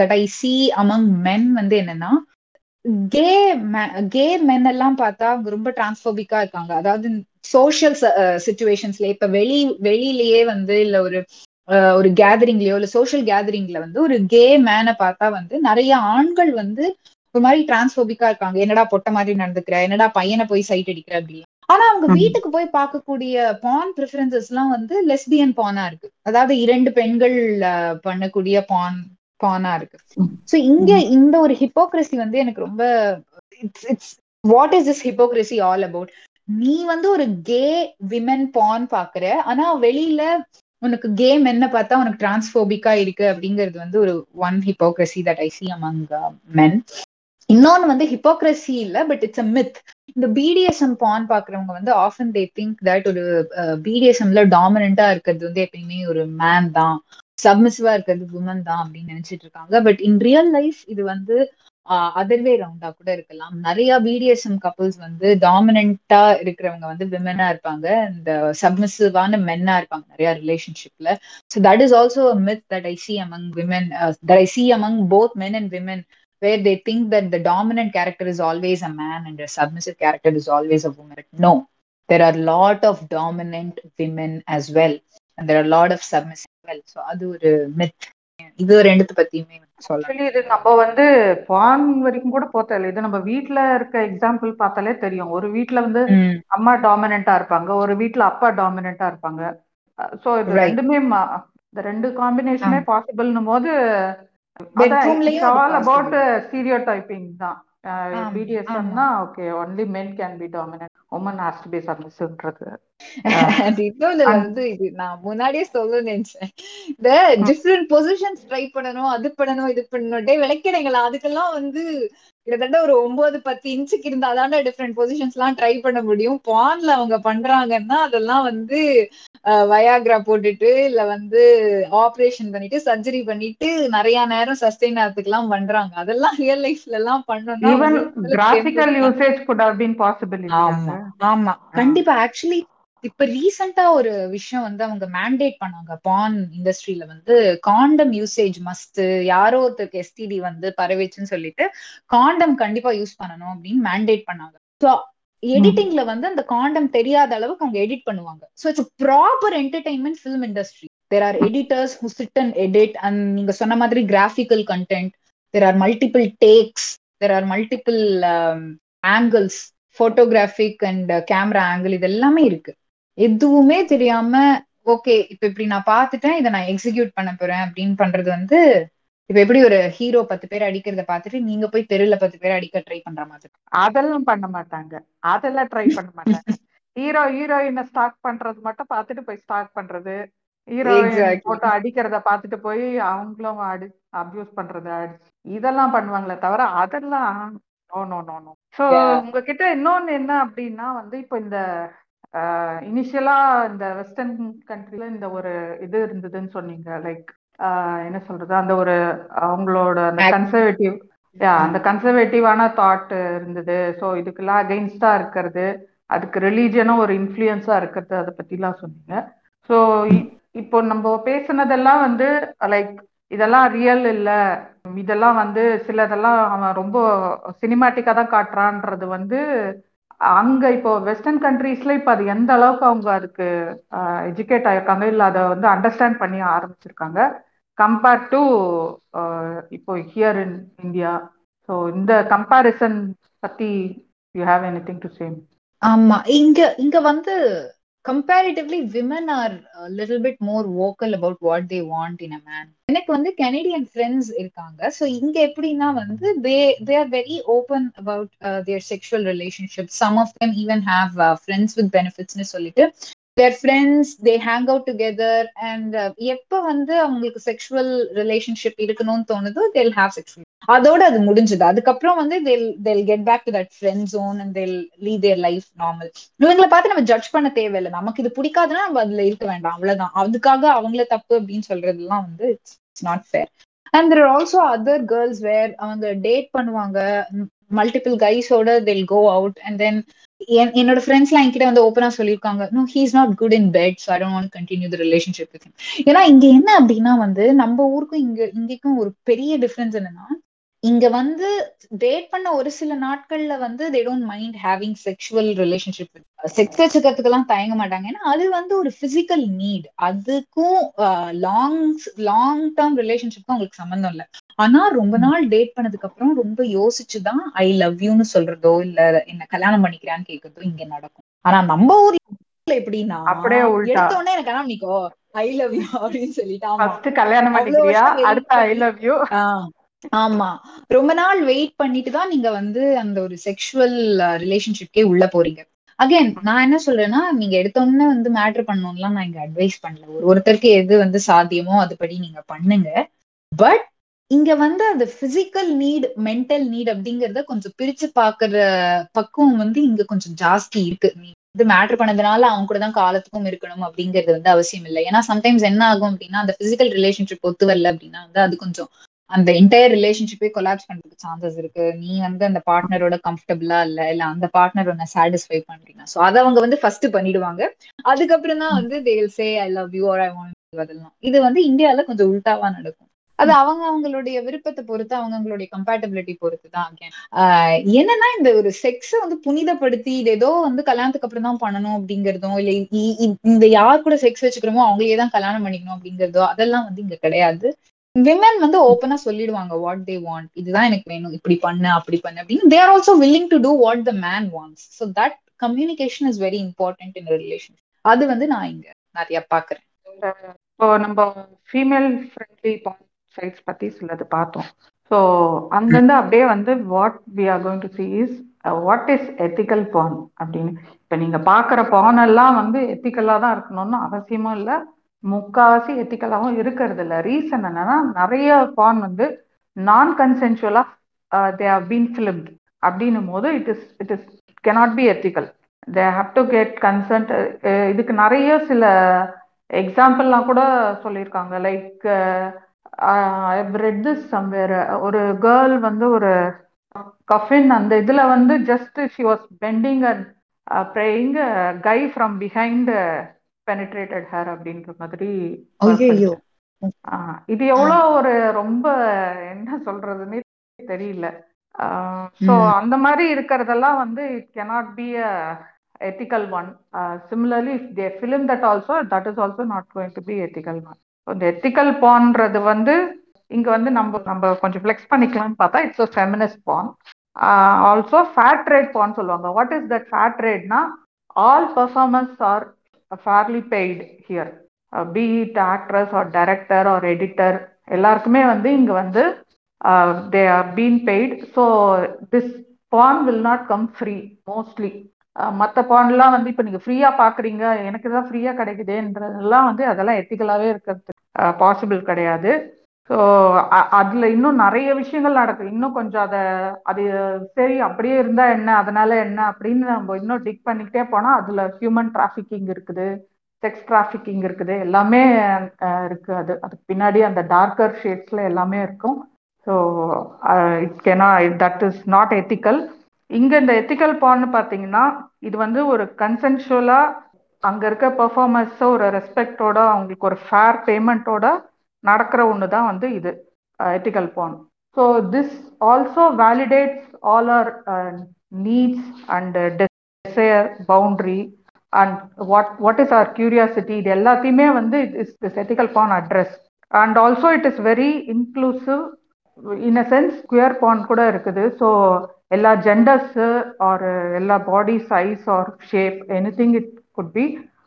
that I see among men வந்து என்னன்னா கே கே மென் எல்லாம் பார்த்தா அவங்க ரொம்ப டிரான்ஸ்போபிக்கா இருக்காங்க. அதாவது சோசியல் சுச்சுவேஷன்ஸ்ல இப்ப வெளி வெளியிலயே வந்து இல்ல ஒரு ஒரு கேதரிங்லயோ இல்ல சோசியல் கேதரிங்ல வந்து ஒரு கே மேனை பார்த்தா வந்து நிறைய ஆண்கள் வந்து ஒரு மாதிரி டிரான்ஸ்போபிக்கா இருக்காங்க. என்னடா பொட்ட மாதிரி நடந்துக்கிற? என்னடா பையனை போய் சைட் அடிக்கிற அப்படி? ஆனா அவங்க வீட்டுக்கு போய் பார்க்கக்கூடிய பான் ப்ரிஃபரன்சஸ் எல்லாம் வந்து லெஸ்பியன் பானா இருக்கு. அதாவது இரண்டு பெண்கள் பண்ணக்கூடிய பான் பானா இருக்கு. சோ இங்க இந்த ஒரு ஹிப்போக்ரஸி வந்து எனக்கு ரொம்ப it's it's what is this hypocrisy all about நீ வந்து ஒரு கே விமன் பான் பாக்குற ஆனா வெளியில உனக்கு கே மென்ன பார்த்தா உனக்கு டிரான்ஸ்போபிக்கா இருக்கு அப்படிங்கிறது வந்து ஒரு one hypocrisy that I see among men இன்னொன்னு வந்து ஹிப்போக்ரஸி இல்ல பட் இட்ஸ் அ மித் இந்த பிடிஎஸ்எம் பான் பாக்குறவங்க வந்து ஆஃபன் தே திங்க் தட் ஒரு பிடிஎஸ்எம்ல டாமினண்டா இருக்கிறது வந்து எப்பயுமே ஒரு மேன் தான். சப்மிசிவா இருக்கிறது உமன் தான் அப்படின்னு நினைச்சிட்டு இருக்காங்க. பட் இன் ரியல் லைஃப் இது வந்து அதர்வே ரவுண்டா கூட இருக்கலாம். நிறைய பிடிஎஸ்எம் கப்புள்ஸ் வந்து டாமினண்டா இருக்கிறவங்க வந்து விமனா இருப்பாங்க. இந்த சப்மிசிவான மென்னா இருப்பாங்க நிறைய ரிலேஷன்ஷிப்ல so that is also myth that I see among women that I see among both men and women where they think that the dominant character is always a man and submissive character is always a woman no there are lot of dominant women as well and there are lot of a well. So அது ஒரு myth. இது ரெண்டுத்து பத்தியுமே actually இது நம்ம வந்து பான் வரைக்கும் கூட போத்தல இது நம்ம வீட்ல இருக்க எக்ஸாம்பிள் பார்த்தாலே தெரியும் ஒரு வீட்ல வந்து அம்மா டாமினண்டா இருப்பாங்க ஒரு வீட்ல அப்பா டாமினண்டா இருப்பாங்க சோ இது. ரெண்டுமே இந்த ரெண்டு காம்பினேஷனே பாசிபிள்னும் போது ஆல் அபவுட். ஸ்டீரியோ டைப்பிங் தான் பிடிஎஸ்எம்னா okay only men can be dominant woman has to be சப்மிசிவ்ன்றது. வந்து இது நான் முன்னாடியே சொல்ல நினைச்சேன். இந்த டிஃப்ரெண்ட் பொசிஷன்ஸ் ட்ரை பண்ணணும் அது பண்ணணும் இது பண்ணணும் டே விளக்கிடுங்களா? அதுக்கெல்லாம் வந்து கிட்டத்தட்ட ஒரு ஒன்பது பத்து இன்ச்சுக்கு இருந்தா தானே டிஃப்ரெண்ட் பொசிஷன்ஸ் எல்லாம் ட்ரை பண்ண முடியும். பான்ல அவங்க பண்றாங்கன்னா அதெல்லாம் வந்து வயாக்ரா போட்டுட்டு இல்ல வந்து ஆபரேஷன் பண்ணிட்டு சர்ஜரி பண்ணிட்டு நிறைய நேரம் சஸ்டெயின் ஆகிறதுக்கு பண்றாங்க. அதெல்லாம் ரியல் லைஃப்ல எல்லாம் பண்ணணும்னா even graphical usage could have been possible ஆமா ஆமா. கண்டிப்பா ஆக்சுவலி இப்ப ரீசெண்டா ஒரு விஷயம் வந்து அவங்க மேண்டேட் பண்ணாங்க. பான் இண்டஸ்ட்ரியில வந்து காண்டம் யூசேஜ் மஸ்ட் யாரோ ஒருத்தருக்கு எஸ்டிடி வந்து பரவிச்சுன்னு சொல்லிட்டு காண்டம் கண்டிப்பா யூஸ் பண்ணணும் அப்படின்னு மேண்டேட் பண்ணாங்க. ஸோ எடிட்டிங்ல வந்து அந்த காண்டம் தெரியாத அளவுக்கு அவங்க எடிட் பண்ணுவாங்க. So it's proper entertainment film industry there are editors who sit and edit and நீங்க சொன்ன மாதிரி graphical content there are multiple takes there are multiple angles photographic and camera angle இது எல்லாமே இருக்கு. எதுவுமே தெரியாம ஓகே இப்ப இப்படி நான் பார்த்துட்டேன் இதை நான் எக்ஸிக்யூட் பண்ண போறேன் அப்படின்னு பண்றது வந்து இப்ப எப்படி ஒரு ஹீரோ பத்து பேர் அடிக்கிறத பார்த்துட்டு நீங்க போய் தெருல பத்து பேர் அடிக்க ட்ரை பண்ற மாதிரி அதெல்லாம் பண்ண மாட்டாங்க. அதெல்லாம் ட்ரை பண்ண மாட்டாங்க. ஹீரோ ஹீரோயினை ஸ்டாக் பண்றது மட்டும் பார்த்துட்டு போய் ஸ்டாக் பண்றது. ஹீரோயின். போட்டோ அடிக்கிறத பார்த்துட்டு போய் அவங்களும் அடி அபியூஸ் பண்றது இதெல்லாம் பண்ணுவாங்களே தவிர அதெல்லாம் no no no no so. உங்ககிட்ட இன்னொன்னு என்ன அப்படின்னா வந்து இப்போ இந்த இனிஷியலா இந்த வெஸ்டர்ன் கண்ட்ரில இந்த ஒரு இது இருந்ததுன்னு சொன்னீங்க லைக் என்ன சொல்றது? அந்த ஒரு அவங்களோட அந்த கன்சர்வேட்டிவ் அந்த கன்சர்வேட்டிவான தாட் இருந்தது. ஸோ இதுக்கெல்லாம் அகெயின்ஸ்டா இருக்கிறது. அதுக்கு ரிலீஜனும் ஒரு இன்ஃப்ளூயன்ஸா இருக்கிறது. அதை பத்திலாம் சொன்னீங்க. ஸோ இப்போ நம்ம பேசுனதெல்லாம் வந்து லைக் இதெல்லாம் ரியல் இல்ல. இதெல்லாம் வந்து சிலதெல்லாம் அவன் ரொம்ப சினிமாட்டிக்கா தான் காட்டுறான்றது வந்து அங்க இப்போ வெஸ்டர்ன் கண்ட்ரீஸ்ல இப்போ அது எந்த அளவுக்கு அவங்க அதுக்கு எஜுகேட் ஆயிருக்காங்க இல்ல அதை வந்து அண்டர்ஸ்டாண்ட் பண்ணி ஆரம்பிச்சிருக்காங்க. கம்பேர்ட் டு இப்போ ஹியர் இன் இந்தியா ஸோ இந்த கம்பேரிசன் பத்தி you have anything to say ஆமா. இங்க இங்க வந்து comparatively women are little bit more vocal about what they want in a man எனக்கு வந்து கெனடியன் ஃப்ரெண்ட்ஸ் இருக்காங்க. ஸோ இங்க எப்படின்னா வந்து they they are very open about their sexual relationship some of them even have friends with பெனிஃபிட்ஸ்னு சொல்லிட்டு their friends they hang out together and எப்ப வந்து அவங்களுக்கு செக்ஷுவல் ரிலேஷன்ஷிப் இருக்கணும்னு தோணுதோ தேல் ஹாவ் செக்ஷுவல் அதோட அது முடிஞ்சது. அதுக்கப்புறம் வந்து they'll they'll get back to that friend zone and they'll leave there life normal இவங்களை பார்த்து நம்ம ஜட்ஜ் பண்ண தேவையில்லை. நமக்கு இது பிடிக்காதுன்னா நம்ம அதுல இருக்க வேண்டாம். அவ்வளவுதான். அதுக்காக அவங்கள தப்பு அப்படின்னு சொல்றதுலாம் வந்து it's not fair and there also other girls where அவங்க டேட் பண்ணுவாங்க. மல்டிபிள் கைஸோட தேல் கோ அவுட் அண்ட் தென் என்னோட ஃப்ரெண்ட்ஸ்லாம் என்கிட்ட வந்து ஓப்பனா சொல்லியிருக்காங்க. No he's not good in bed so I don't continue the relationship with ஏன்னா இங்க என்ன அப்படின்னா வந்து நம்ம ஊருக்கும் இங்க இங்கேக்கும் ஒரு பெரிய டிஃபரன்ஸ் என்னன்னா இங்க வந்து டேட் பண்ண ஒரு சில நாட்கள்ல வந்து they don't mind having sexual relationship sex வச்சுக்கிறதுக்கெல்லாம் தயங்க மாட்டாங்க. ஏன்னா அது வந்து ஒரு பிசிக்கல் நீட் அதுக்கும் லாங் லாங் டேர்ம் ரிலேஷன்ஷிப்க்கும் அவங்களுக்கு சம்மந்தம் இல்லை. ஆனா ரொம்ப நாள் டேட் பண்ணதுக்கு அப்புறம் ரொம்ப யோசிச்சுதான் ஐ லவ் யூன்னு சொல்றதோ இல்ல என்ன கல்யாணம் பண்ணிக்கிறான்னு கேக்குறதோ இங்க நடக்கும். ஆனா நம்ம ஊர்ல எப்படின்னா அப்படியே உள்டா. எடுத்த உடனே எனக்கு கல்யாணம் பண்ணிக்கோ ஐ லவ் யூ அப்படின்னு சொல்லிட்டு கல்யாணம் பண்ணிக்கிறியா? அடுத்த ஐ லவ் யூ ஆமா. ரொம்ப நாள் வெயிட் பண்ணிட்டு தான் நீங்க வந்து அந்த ஒரு செக்ஷுவல் ரிலேஷன்ஷிப்கே உள்ள போறீங்க. அகைன் நான் என்ன சொல்றேன்னா நீங்க எடுத்தோடனே வந்து மேட்ரு பண்ணணும்லாம் நான் இங்க அட்வைஸ் பண்ணல. ஒரு ஒருத்தருக்கு எது வந்து சாத்தியமோ அதுபடி நீங்க பண்ணுங்க. பட் இங்க வந்து அந்த பிசிக்கல் நீட் மென்டல் நீட் அப்படிங்கறத கொஞ்சம் பிரிச்சு பாக்குற பக்குவம் வந்து இங்க கொஞ்சம் ஜாஸ்தி இருக்கு. நீ வந்து மேட்ரு பண்ணதுனால அவங்க கூட தான் காலத்துக்கும் இருக்கணும் அப்படிங்கிறது வந்து அவசியம் இல்லை. ஏன்னா சம்டைம்ஸ் என்ன ஆகும் அப்படின்னா அந்த பிசிக்கல் ரிலேஷன்ஷிப் ஒத்து வரல அப்படின்னா வந்து அது கொஞ்சம் அந்த என்டையர் ரிலேஷன்ஷிப்பே கொலாப்ஸ் பண்றதுக்கு சான்சஸ் இருக்கு. நீ வந்து அந்த பார்ட்னரோட கம்ஃபர்டபுளா இல்ல இல்ல அந்த பார்ட்னர் உன்னை சாட்டிஸ்ஃபை பண்றீங்க. சோ அதை அவங்க வந்து ஃபர்ஸ்ட் பண்ணிடுவாங்க. அதுக்கப்புறம் தான் வந்து they'll say I love you or I want அதெல்லாம். இது வந்து இந்தியால கொஞ்சம் உல்டாவா நடக்கும். அது அவங்க அவங்களுடைய விருப்பத்தை பொறுத்து அவங்க அவங்களுடைய கம்பேட்டபிலிட்டி பொறுத்து தான் என்னன்னா இந்த ஒரு செக்ஸ வந்து புனிதப்படுத்தி இது ஏதோ வந்து கல்யாணத்துக்கு அப்புறம் தான் பண்ணணும் அப்படிங்கறதும் இல்ல இந்த யார் கூட செக்ஸ் வச்சுக்கிறோமோ அவங்களையே தான் கல்யாணம் பண்ணிக்கணும் அப்படிங்கறதோ அதெல்லாம் வந்து இங்க கிடையாது. விமன் வந்து ஓப்பனா சொல்லிடுவாங்க வாட் தே வாண்ட் இதுதான் எனக்கு வேணும். இப்படி பண்ணு அப்படி பண்ணு அப்படின்னு. They are also willing to do what the man wants so that communication is very important in relation அது வந்து நான் இங்க நிறைய பாக்குறேன். இப்போ நம்ம ஃபீமேல் ஃப்ரெண்ட்லி சைட்ஸ் பத்தி சிலது பார்த்தோம். ஸோ அங்கிருந்து அப்படியே வந்து what we are going to see is what is ethical porn அப்படின்னு. இப்போ நீங்க பார்க்குற பான் எல்லாம் வந்து எத்திக்கலா தான் இருக்கணும்னு அவசியமும் இல்லை. முக்காவாசி எத்திக்கலாகவும் இருக்கிறது இல்லை ரீசன் என்னன்னா நிறைய பான் வந்து நான் கன்சென்சுவலா தே ஹவ் பீன் ஃபிலிம்ட் அப்படின்னும் போது it is it is cannot be ethical they have to get consent இதுக்கு நிறைய சில எக்ஸாம்பிள்லாம் கூட சொல்லியிருக்காங்க. லைக் ரெட் திஸ் சம்வேர் ஒரு கேர்ள் வந்து ஒரு கஃபின் அந்த இதுல வந்து just she was bending and praying guy from behind penetrated her அப்படின்ற மாதிரி இது எவ்வளோ ஒரு ரொம்ப என்ன சொல்றதுன்னே தெரியல. ஸோ. அந்த மாதிரி இருக்கிறதெல்லாம் வந்து it cannot be a ethical one similarly if they film that also that is also not going to be ethical one இந்த எத்திக்கல் பான்றது வந்து இங்க வந்து நம்ம நம்ம கொஞ்சம் ஃப்ளெக்ஸ் பண்ணிக்கலாம்னு பார்த்தா it's a feminist porn also fair trade porn சொல்லுவாங்க. What is that fair ரேட்னா all performance are fairly paid here be it actress or director or editor எல்லாருக்குமே வந்து இங்கே வந்து they are been paid so this porn will not come free mostly மற்ற பான்லாம் வந்து இப்போ நீங்கள் ஃப்ரீயாக பார்க்குறீங்க எனக்கு தான் ஃப்ரீயாக கிடைக்குதுன்றதெல்லாம் வந்து அதெல்லாம் எத்திக்கலாகவே இருக்கிறது பாசிபிள் கிடையாது. ஸோ அதில் இன்னும் நிறைய விஷயங்கள் நடக்கு இன்னும் கொஞ்சம் அதை அது சரி அப்படியே இருந்தால் என்ன அதனால என்ன அப்படின்னு நம்ம இன்னும் டிக் பண்ணிக்கிட்டே போனால் அதில் ஹியூமன் டிராஃபிக்கிங் இருக்குது செக்ஸ் டிராஃபிக்கிங் இருக்குது எல்லாமே இருக்கு. அது அதுக்கு பின்னாடி அந்த டார்க்கர் ஷேட்ஸ்ல எல்லாமே இருக்கும். So it can that is not ethical இங்க இந்த எத்திக்கல் பான்னு பார்த்தீங்கன்னா இது வந்து ஒரு கன்சென்ஷுவலா அங்க இருக்க பெர்ஃபார்மன்ஸ ஒரு ரெஸ்பெக்டோட அவங்களுக்கு ஒரு ஃபேர் பேமெண்ட்டோட நடக்கிற ஒன்று தான் வந்து இது ethical porn so this also validates all our needs and desire boundary and what what is our curiosity இது எல்லாத்தையுமே வந்து is this ethical porn address and also it is very inclusive in a sense queer porn கூட இருக்குது. So எல்லா genders or எல்லா body size or shape anything it could be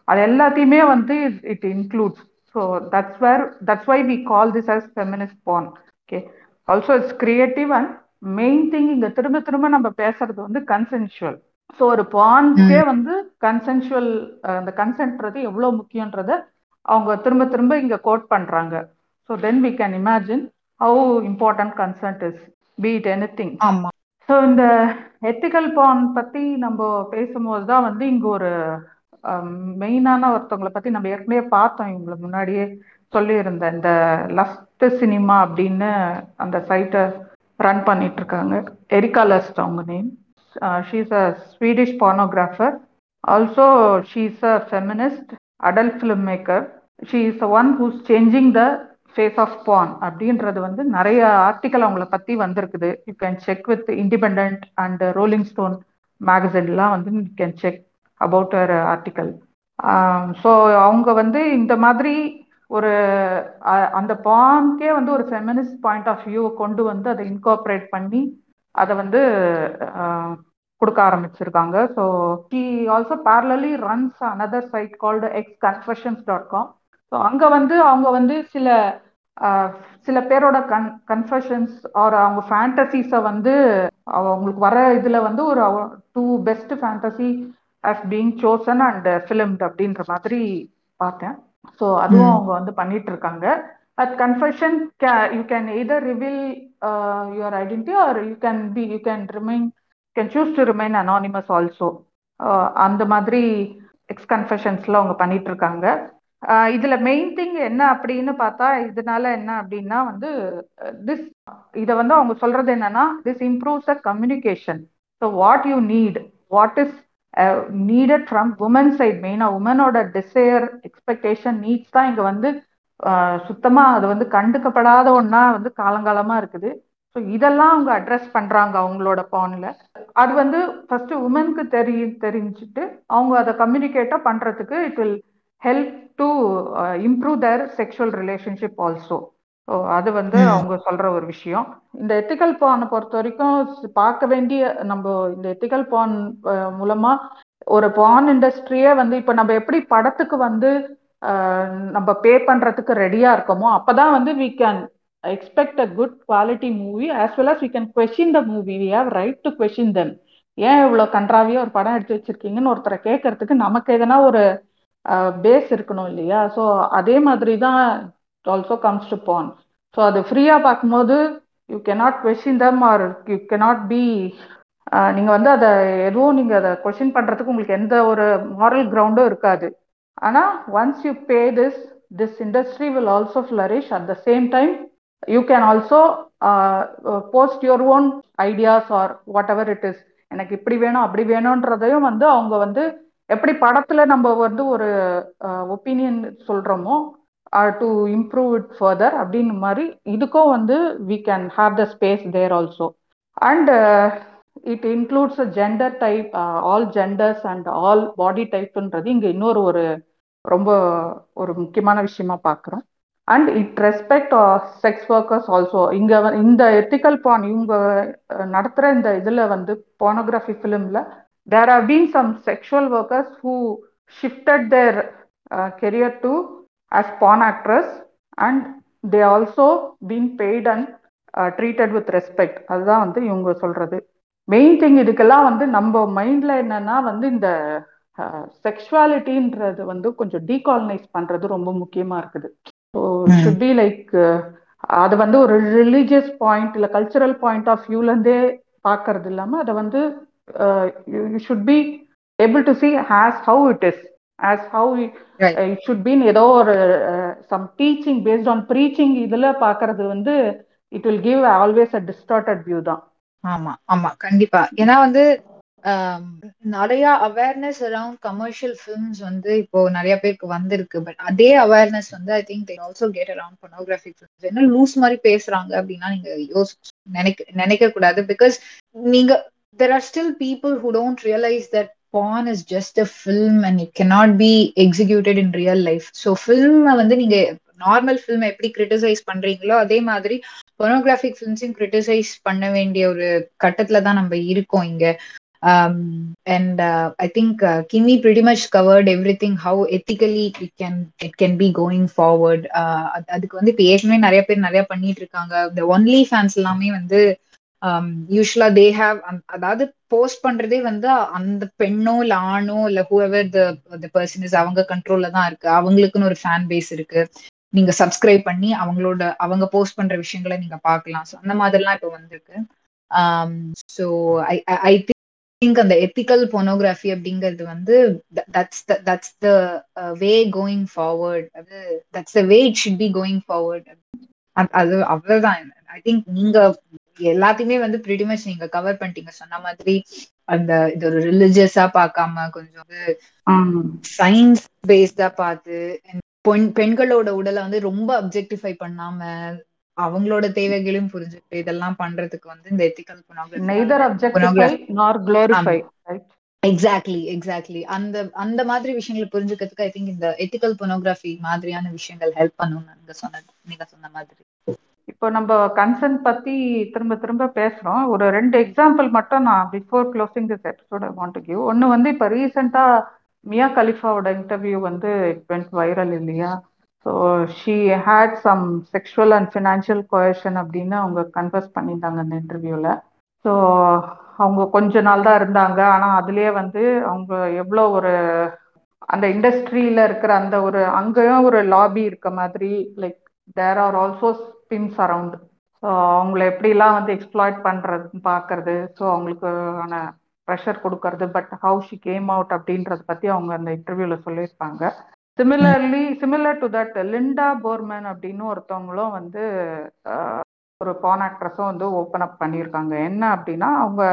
அது எல்லாத்தையுமே வந்து it includes so that's where that's why we call this as feminist porn okay also it's creative and main thing இங்க திரும்ப திரும்ப நம்ம பேசுறது வந்து கன்சென்சுவல் ஸோ ஒரு பான்க்கே வந்து கன்சென்சுவல் அந்த கன்சென்ட்றது எவ்வளோ முக்கியன்றத அவங்க திரும்ப திரும்ப இங்க கோட் பண்றாங்க. So then we can imagine how important consent is beat anything ஆமா. ஸோ இந்த எத்திக்கல் பான் பத்தி நம்ம பேசும்போது தான் வந்து இங்க ஒரு மெயினான ஒருத்தவங்களை பத்தி நம்ம ஏற்கனவே பார்த்தோம். இவங்களை முன்னாடியே சொல்லியிருந்த இந்த லஸ்ட் சினிமா அப்படின்னு அந்த சைட்டை ரன் பண்ணிட்டு இருக்காங்க எரிகா லஸ்ட் அவங்க name she's a Swedish pornographer also she's a feminist adult film maker she is one who's changing the face of porn அப்படின்றது வந்து நிறைய ஆர்டிக்கல் அவங்கள பத்தி வந்திருக்குது. You can check with Independent and Rolling Stone மேகசின்லாம் வந்து you can check about her article so அவங்க வந்து இந்த மாதிரி ஒரு அந்த பான்கே வந்து ஒரு ஃபெமினிஸ்ட் பாயிண்ட் ஆஃப் வியூவை கொண்டு வந்து அதை இன்கோப்ரேட் பண்ணி அதை வந்து கொடுக்க ஆரம்பிச்சிருக்காங்க. So he also parallelly runs another site called X confessions dot com so அங்கே வந்து அவங்க வந்து சில சில பேரோட கன் கன்ஃபஷன்ஸ் ஆர் அவங்க ஃபேண்டசிஸை வந்து அவங்களுக்கு வர இதில் வந்து ஒரு two best fantasy being chosen and uh, filmed அப்படின்ற மாதிரி பார்த்தேன். ஸோ அதுவும் அவங்க வந்து பண்ணிட்டு இருக்காங்க can either reveal uh, your identity or you can be you can remain you can choose to remain anonymous also. Uh, அந்த மாதிரி எக்ஸ் கன்ஃபெஷன்ஸ்ல அவங்க பண்ணிட்டு இருக்காங்க uh, இதுல மெயின் திங் என்ன அப்படின்னு பார்த்தா இதனால என்ன அப்படின்னா வந்து திஸ் இதை வந்து அவங்க சொல்றது என்னன்னா this improves the communication so what you need what is needed from woman side மெயினாக உமனோட டிசையர் எக்ஸ்பெக்டேஷன் நீட்ஸ் தான் இங்கே வந்து சுத்தமாக சுத்தமா அது வந்து கண்டுக்கப்படாத ஒன்றா வந்து காலங்காலமா இருக்குது. ஸோ இதெல்லாம் அவங்க அட்ரஸ் பண்றாங்க அவங்களோட பான்ல அது வந்து ஃபர்ஸ்ட் உமனுக்கு தெரி தெரிஞ்சுட்டு அவங்க அதை கம்யூனிகேட்டாக பண்றதுக்கு it will help to improve their sexual relationship also so அது வந்து. அவங்க சொல்ற ஒரு விஷயம். இந்த எத்திக்கல் பானை பொறுத்த வரைக்கும் பார்க்க வேண்டிய நம்ம இந்த எத்திக்கல் பான் மூலமா ஒரு பான் இண்டஸ்ட்ரியே வந்து இப்போ நம்ம எப்படி படத்துக்கு வந்து நம்ம பே பண்றதுக்கு ரெடியா இருக்கோமோ அப்பதான் வந்து we can expect a good quality movie as well as we can question the movie. We have right to question them. ஏன் இவ்வளவு கன்றாவியா ஒரு படம் எடுத்து வச்சிருக்கீங்கன்னு ஒருத்தரை கேட்கறதுக்கு நமக்கு எதனா ஒரு பேஸ் இருக்கணும் இல்லையா? ஸோ அதே மாதிரி தான் also comes to porn so அது ஃப்ரீயா பார்க்கும்போது you cannot question them or you cannot be நீங்க வந்து அதை எதுவும் நீங்க அதை கொஷின் பண்றதுக்கு உங்களுக்கு எந்த ஒரு மாரல் கிரவுண்டும் இருக்காது. ஆனா once you pay this this industry will also flourish at the same time you can also post your own ideas or whatever it is எனக்கு இப்படி வேணும் அப்படி வேணும்ன்றதையும் வந்து அவங்க வந்து எப்படி படத்துல நம்ம வந்து ஒரு ஒப்பீனியன் சொல்றோமோ டு இம்ப்ரூவ் இட் ஃபர்தர் அப்படின்னு மாதிரி இதுக்கும் வந்து we can have the space there also and it includes gender type all genders and all body டைப்ன்றது இங்கே இன்னொரு ஒரு ரொம்ப ஒரு முக்கியமான விஷயமா பார்க்குறோம் and it respect sex workers also இங்கே இந்த எத்திக்கல் பான் இவங்க uh, நடத்துகிற இந்த இதில் வந்து போனோகிராஃபி ஃபிலிமில் there have been some sexual workers who shifted their career to as pawn actress and they also been paid and uh, treated with respect. அதுதான் வந்து இவங்க சொல்றது. மெயின் திங் இதுக்கெல்லாம் வந்து நம்ம மைண்ட்ல என்னன்னா வந்து இந்த செக்ஷுவாலிட்டின்றது வந்து கொஞ்சம் டீகாலனைஸ் பண்றது ரொம்ப முக்கியமா இருக்குது. ஸோ ம். ஷுட் பி லைக் அது வந்து ஒரு ரிலீஜியஸ் பாயிண்ட் இல்ல கல்ச்சரல் பாயிண்ட் ஆஃப் வியூல இருந்தே பார்க்கறது இல்லாம அதை வந்து you should be able to see as how it is as how. It should been ஏதோ ஒரு some teaching based on preaching இதுல பார்க்கறது வந்து it will give always a distorted view தான். ஆமா ஆமா கண்டிப்பா. ஏன்னா வந்து நிறைய அவேர்னஸ் அரவுண்ட் கமர்ஷியல் ஃபிலிம்ஸ் வந்து இப்போ நிறைய பேருக்கு வந்திருக்கு. பட் அதே அவேர்னஸ் வந்து I think they also get around pornography films என்ன லூஸ் மாதிரி பேசுறாங்க அப்படின்னா நீங்க யோசி நினைக்க நினைக்க கூடாது. பிகாஸ் நீங்க there are still people who don't realize that porn is just a film and it cannot be executed in real life so film வந்து நீங்க நார்மல் ஃபில்ம் எப்படி கிரிட்டிசைஸ் பண்றீங்களோ அதே மாதிரி பொனோகிராஃபிக் ஃபிலிம்ஸையும் கிரிட்டிசைஸ் பண்ண வேண்டிய ஒரு கட்டத்துல தான் நம்ம இருக்கோம் இங்க. And I think Kimi pretty much covered everything how ethically it can it can be going forward அதுக்கு வந்து இப்போ ஏற்கனவே நிறைய பேர் நிறைய பண்ணிட்டு இருக்காங்க. இந்த ஒன்லி ஃபேன்ஸ் எல்லாமே வந்து யூஸ்வலா தே ஹாவ் அதாவது போஸ்ட் பண்றதே வந்து அந்த பெண்ணோ இல்ல ஆணோ இல்ல ஹூஎவர் த பர்சன் இஸ் அவங்க கண்ட்ரோல்ல தான் இருக்கு. அவங்களுக்குன்னு ஒரு ஃபேன் பேஸ் இருக்கு. நீங்க சப்ஸ்கிரைப் பண்ணி அவங்களோட அவங்க போஸ்ட் பண்ற விஷயங்களை நீங்க பார்க்கலாம். ஸோ அந்த மாதிரிலாம் இப்போ வந்திருக்கு. ஸோ ஐ ஐ திங்க் அந்த எத்திக்கல் போனோகிராஃபி அப்படிங்கிறது வந்து that's the that's the way going forward அது that's the way it should be going forward அது அவ்வளவுதான். ஐ திங்க் நீங்க எல்லாத்தையுமே வந்து pretty much நீங்க கவர் பண்ணிட்டீங்க. சொன்ன மாதிரி அந்த இது ஒரு ரிலிஜியஸா பார்க்காம கொஞ்சம் வந்து சயின்ஸ் பேஸ்டா பார்த்து பெண் பெண்களோட உடலை வந்து ரொம்ப அப்ஜெக்டிஃபை பண்ணாம அவங்களோட தேவைகளையும் புரிஞ்சுட்டு இதெல்லாம் பண்றதுக்கு வந்து இந்த எத்திக்கல் எக்ஸாக்ட்லி எக்ஸாக்ட்லி அந்த அந்த மாதிரி விஷயங்களை புரிஞ்சுக்கிறதுக்கு ஐ திங்க் இந்த எத்திக்கல் பொனோகிராஃபி மாதிரியான விஷயங்கள் ஹெல்ப் பண்ணும் நீங்க நீங்க சொன்ன மாதிரி. இப்போ நம்ம கன்சென்ட் பத்தி திரும்ப திரும்ப பேசுறோம். ஒரு ரெண்டு எக்ஸாம்பிள் மட்டும் நான் before closing this episode want to give ஒன்று வந்து இப்போ ரீசெண்டா மியா கலிஃபாவோட இன்டர்வியூ வந்து இட் வென்ட் வைரல் இல்லையா? So she had some sexual and financial coercion அப்படின்னு அவங்க கன்ஃபர்ஸ் பண்ணியிருந்தாங்க அந்த இன்டர்வியூவில் ஸோ அவங்க கொஞ்ச நாள் தான் இருந்தாங்க. ஆனால் அதுலேயே வந்து அவங்க எவ்வளோ ஒரு அந்த இண்டஸ்ட்ரியில இருக்கிற அந்த ஒரு அங்கேயும் ஒரு லாபி இருக்க மாதிரி like there are also pimps around so அவங்கள எப்படிலாம் வந்து எக்ஸ்ப்ளாய்ட் பண்ணுறது பார்க்கறது ஸோ அவங்களுக்கான ப்ரெஷர் கொடுக்கறது but how she came out அப்படின்றத பற்றி அவங்க அந்த இன்டர்வியூவில் சொல்லியிருப்பாங்க. Similarly similar to that Linda Boreman அப்படின்னு ஒருத்தவங்களும் வந்து ஒரு பான் ஆக்ட்ரஸும் வந்து ஓப்பன் அப் பண்ணியிருக்காங்க. என்ன அப்படின்னா அவங்க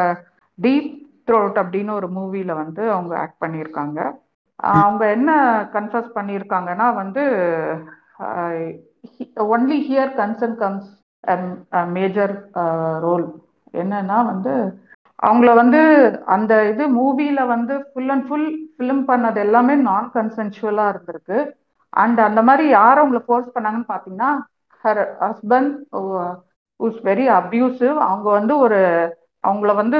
டீப் த்ரோட் அப்படின்னு ஒரு மூவியில் வந்து அவங்க ஆக்ட் பண்ணியிருக்காங்க. அவங்க என்ன கன்ஃபர்ஸ் பண்ணியிருக்காங்கன்னா வந்து only here concern comes major role என்னன்னா வந்து அவங்கள வந்து அந்த இது மூவியில வந்து ஃபுல் அண்ட் ஃபுல் ஃபிலிம் பண்ணது எல்லாமே நான் கன்சென்சுவலா இருந்திருக்கு. அண்ட் அந்த மாதிரி யார் அவங்கள ஃபோர்ஸ் பண்ணாங்கன்னு பார்த்தீங்கன்னா her husband is very abusive அவங்க வந்து ஒரு அவங்கள வந்து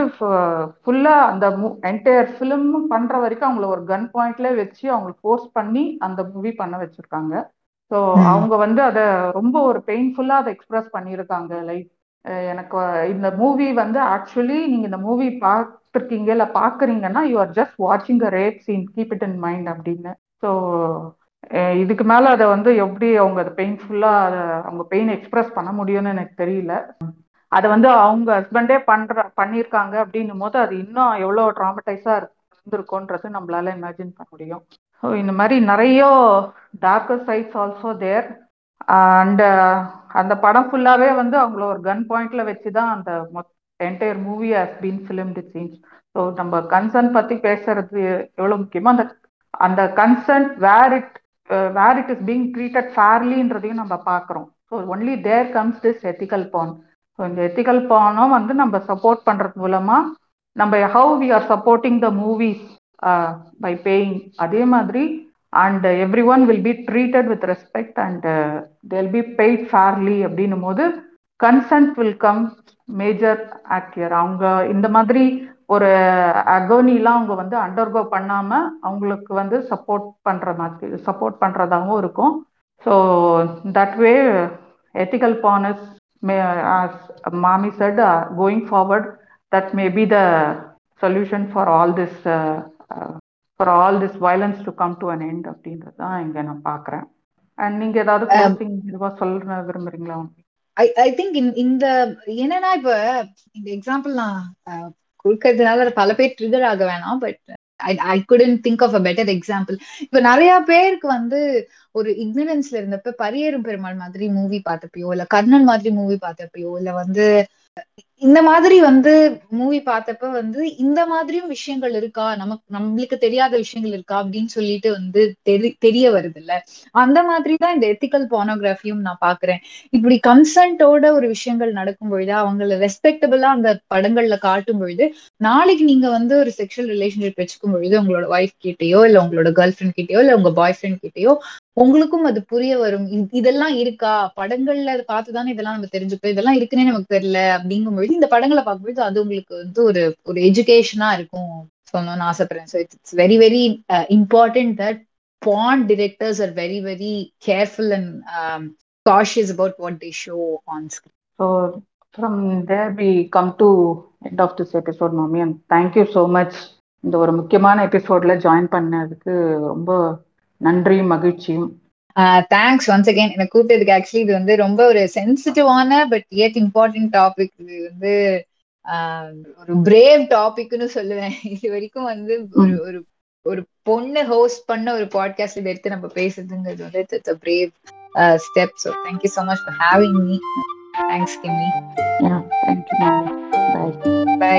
ஃபுல்லா அந்த என்டையர் ஃபிலிம் பண்ற வரைக்கும் அவங்கள ஒரு கன் பாயிண்ட்ல வச்சு அவங்களை ஃபோர்ஸ் பண்ணி அந்த மூவி பண்ண வச்சிருக்காங்க. ஸோ அவங்க வந்து அதை ரொம்ப ஒரு பெயின்ஃபுல்லா அதை எக்ஸ்பிரஸ் பண்ணியிருக்காங்க. லைக் எனக்கு இந்த மூவி வந்து ஆக்சுவலி நீங்க இந்த மூவி பார்த்துருக்கீங்க இல்லை பார்க்குறீங்கன்னா யூ ஆர் ஜஸ்ட் வாட்சிங் a rape scene keep it in mind அப்படின்னு. ஸோ இதுக்கு மேல அதை வந்து எப்படி அவங்க அதை பெயின்ஃபுல்லா அதை அவங்க பெயின் எக்ஸ்பிரஸ் பண்ண முடியும்னு எனக்கு தெரியல. அதை வந்து அவங்க ஹஸ்பண்டே பண்ற பண்ணியிருக்காங்க அப்படின்னும் போது அது இன்னும் எவ்வளோ ட்ராமடைஸா இருந்திருக்கும்ன்றது நம்மளால இமேஜின் பண்ண முடியும். இந்த மாதிரி நிறைய darker sides also there and அந்த படம் ஃபுல்லாவே வந்து அவங்கள ஒரு கன் பாயிண்ட்ல வச்சு தான் அந்த entire movie has been film scenes so நம்ம கன்சர்ன் பத்தி பேசுறது எவ்வளோ முக்கியமோ அந்த அந்த concern where it where it is being treated ஃபேர்லின்றதையும் நம்ம பார்க்குறோம். So only there comes this ethical porn so இந்த எத்திக்கல் பானும் வந்து நம்ம சப்போர்ட் பண்ணுறது மூலமா நம்ம how we are supporting the movies by paying அதே மாதிரி and everyone will be treated with respect and they'll be paid fairly அப்படின்னும் போது consent will come major factor அவங்க இந்த மாதிரி ஒரு அகோனிலாம் அவங்க வந்து அண்டர்கோ பண்ணாம அவங்களுக்கு வந்து சப்போர்ட் பண்ற மாதிரி சப்போர்ட் பண்றதாகவும் இருக்கும். So that way ethical porns may மாமி set going forward that may be the solution for all this for all this violence to come to an end அப்படின்றது தான் இங்க நான் பாக்குறேன் அண்ட் நீங்க ஏதாவது க்ளோசிங் இதுவா சொல்ல விரும்புறீங்களா? ஐ ஐ திங்க் இந்த என்னன்னா இப்ப இந்த எக்ஸாம்பிள் நான் கொடுக்கறதுனால பல பேர் ட்ரிகர் ஆக வேணாம் but I I couldn't think of a better example இப்ப நிறைய பேருக்கு வந்து ஒரு இக்னரன்ஸ்ல இருந்தப்ப பரியேறும் பெருமாள் மாதிரி மூவி பார்த்தப்பயோ இல்ல கர்ணன் மாதிரி மூவி பார்த்தப்பயோ இல்ல வந்து இந்த மாதிரி வந்து மூவி பார்த்தப்ப வந்து இந்த மாதிரியும் விஷயங்கள் இருக்கா? நமக்கு நம்மளுக்கு தெரியாத விஷயங்கள் இருக்கா? அப்படின்னு சொல்லிட்டு வந்து தெரி தெரிய வருது இல்ல அந்த மாதிரி தான் இந்த எத்திக்கல் போனோகிராஃபியும் நான் பாக்குறேன் இப்படி கன்சன்டோட ஒரு விஷயங்கள் நடக்கும் பொழுது அவங்கள ரெஸ்பெக்டபிளா அந்த படங்கள்ல காட்டும் பொழுது நாளைக்கு நீங்க வந்து ஒரு செக்ஷுவல் ரிலேஷன்ஷிப் வச்சுக்கும் பொழுது உங்களோட ஒய்ஃப் கிட்டயோ இல்ல உங்களோட கேர்ள் ஃப்ரெண்ட் கிட்டயோ இல்ல உங்க பாய் ஃப்ரெண்ட் கிட்டயோ உங்களுக்கும் அது புரிய வரும். இதெல்லாம் இருக்கா? படங்கள்ல அதை பார்த்துதானே இதெல்லாம் நம்ம தெரிஞ்சுப்போம். இதெல்லாம் இருக்குன்னே நமக்கு தெரியல அப்படிங்கும்பொழுது இந்த படங்களை பார்க்கும்போது அது உங்களுக்கு வந்து ஒரு ஒரு எஜுகேஷனா இருக்கும் சொல்லணும்னு ஆசைப்படுறேன். So it's very very important that bond directors are very very careful and cautious about what they show on screen so from there we come to end of this episode மாமி and thank you so much இந்த ஒரு முக்கியமான எபிசோட்ல join பண்ணதுக்கு ரொம்ப நன்றியும் மகிழ்ச்சியும் thanks once again எனக்கு கூப்பிட்டதுக்கு ஆக்சுவலி இது வந்து ரொம்ப ஒரு சென்சிட்டிவான பட் ஏட் இம்பார்ட்டன்ட் டாபிக் இது வந்து ஒரு பிரேவ் டாபிக்னு சொல்லுவேன். இது வரைக்கும் வந்து ஒரு ஒரு ஒரு பொண்ணு ஹோஸ்ட் பண்ண ஒரு பாட்காஸ்ட் இதை எடுத்து நம்ம பேசுறதுங்கிறது வந்து it's a brave step so thank you so much for having me thanks Kimi thank you bye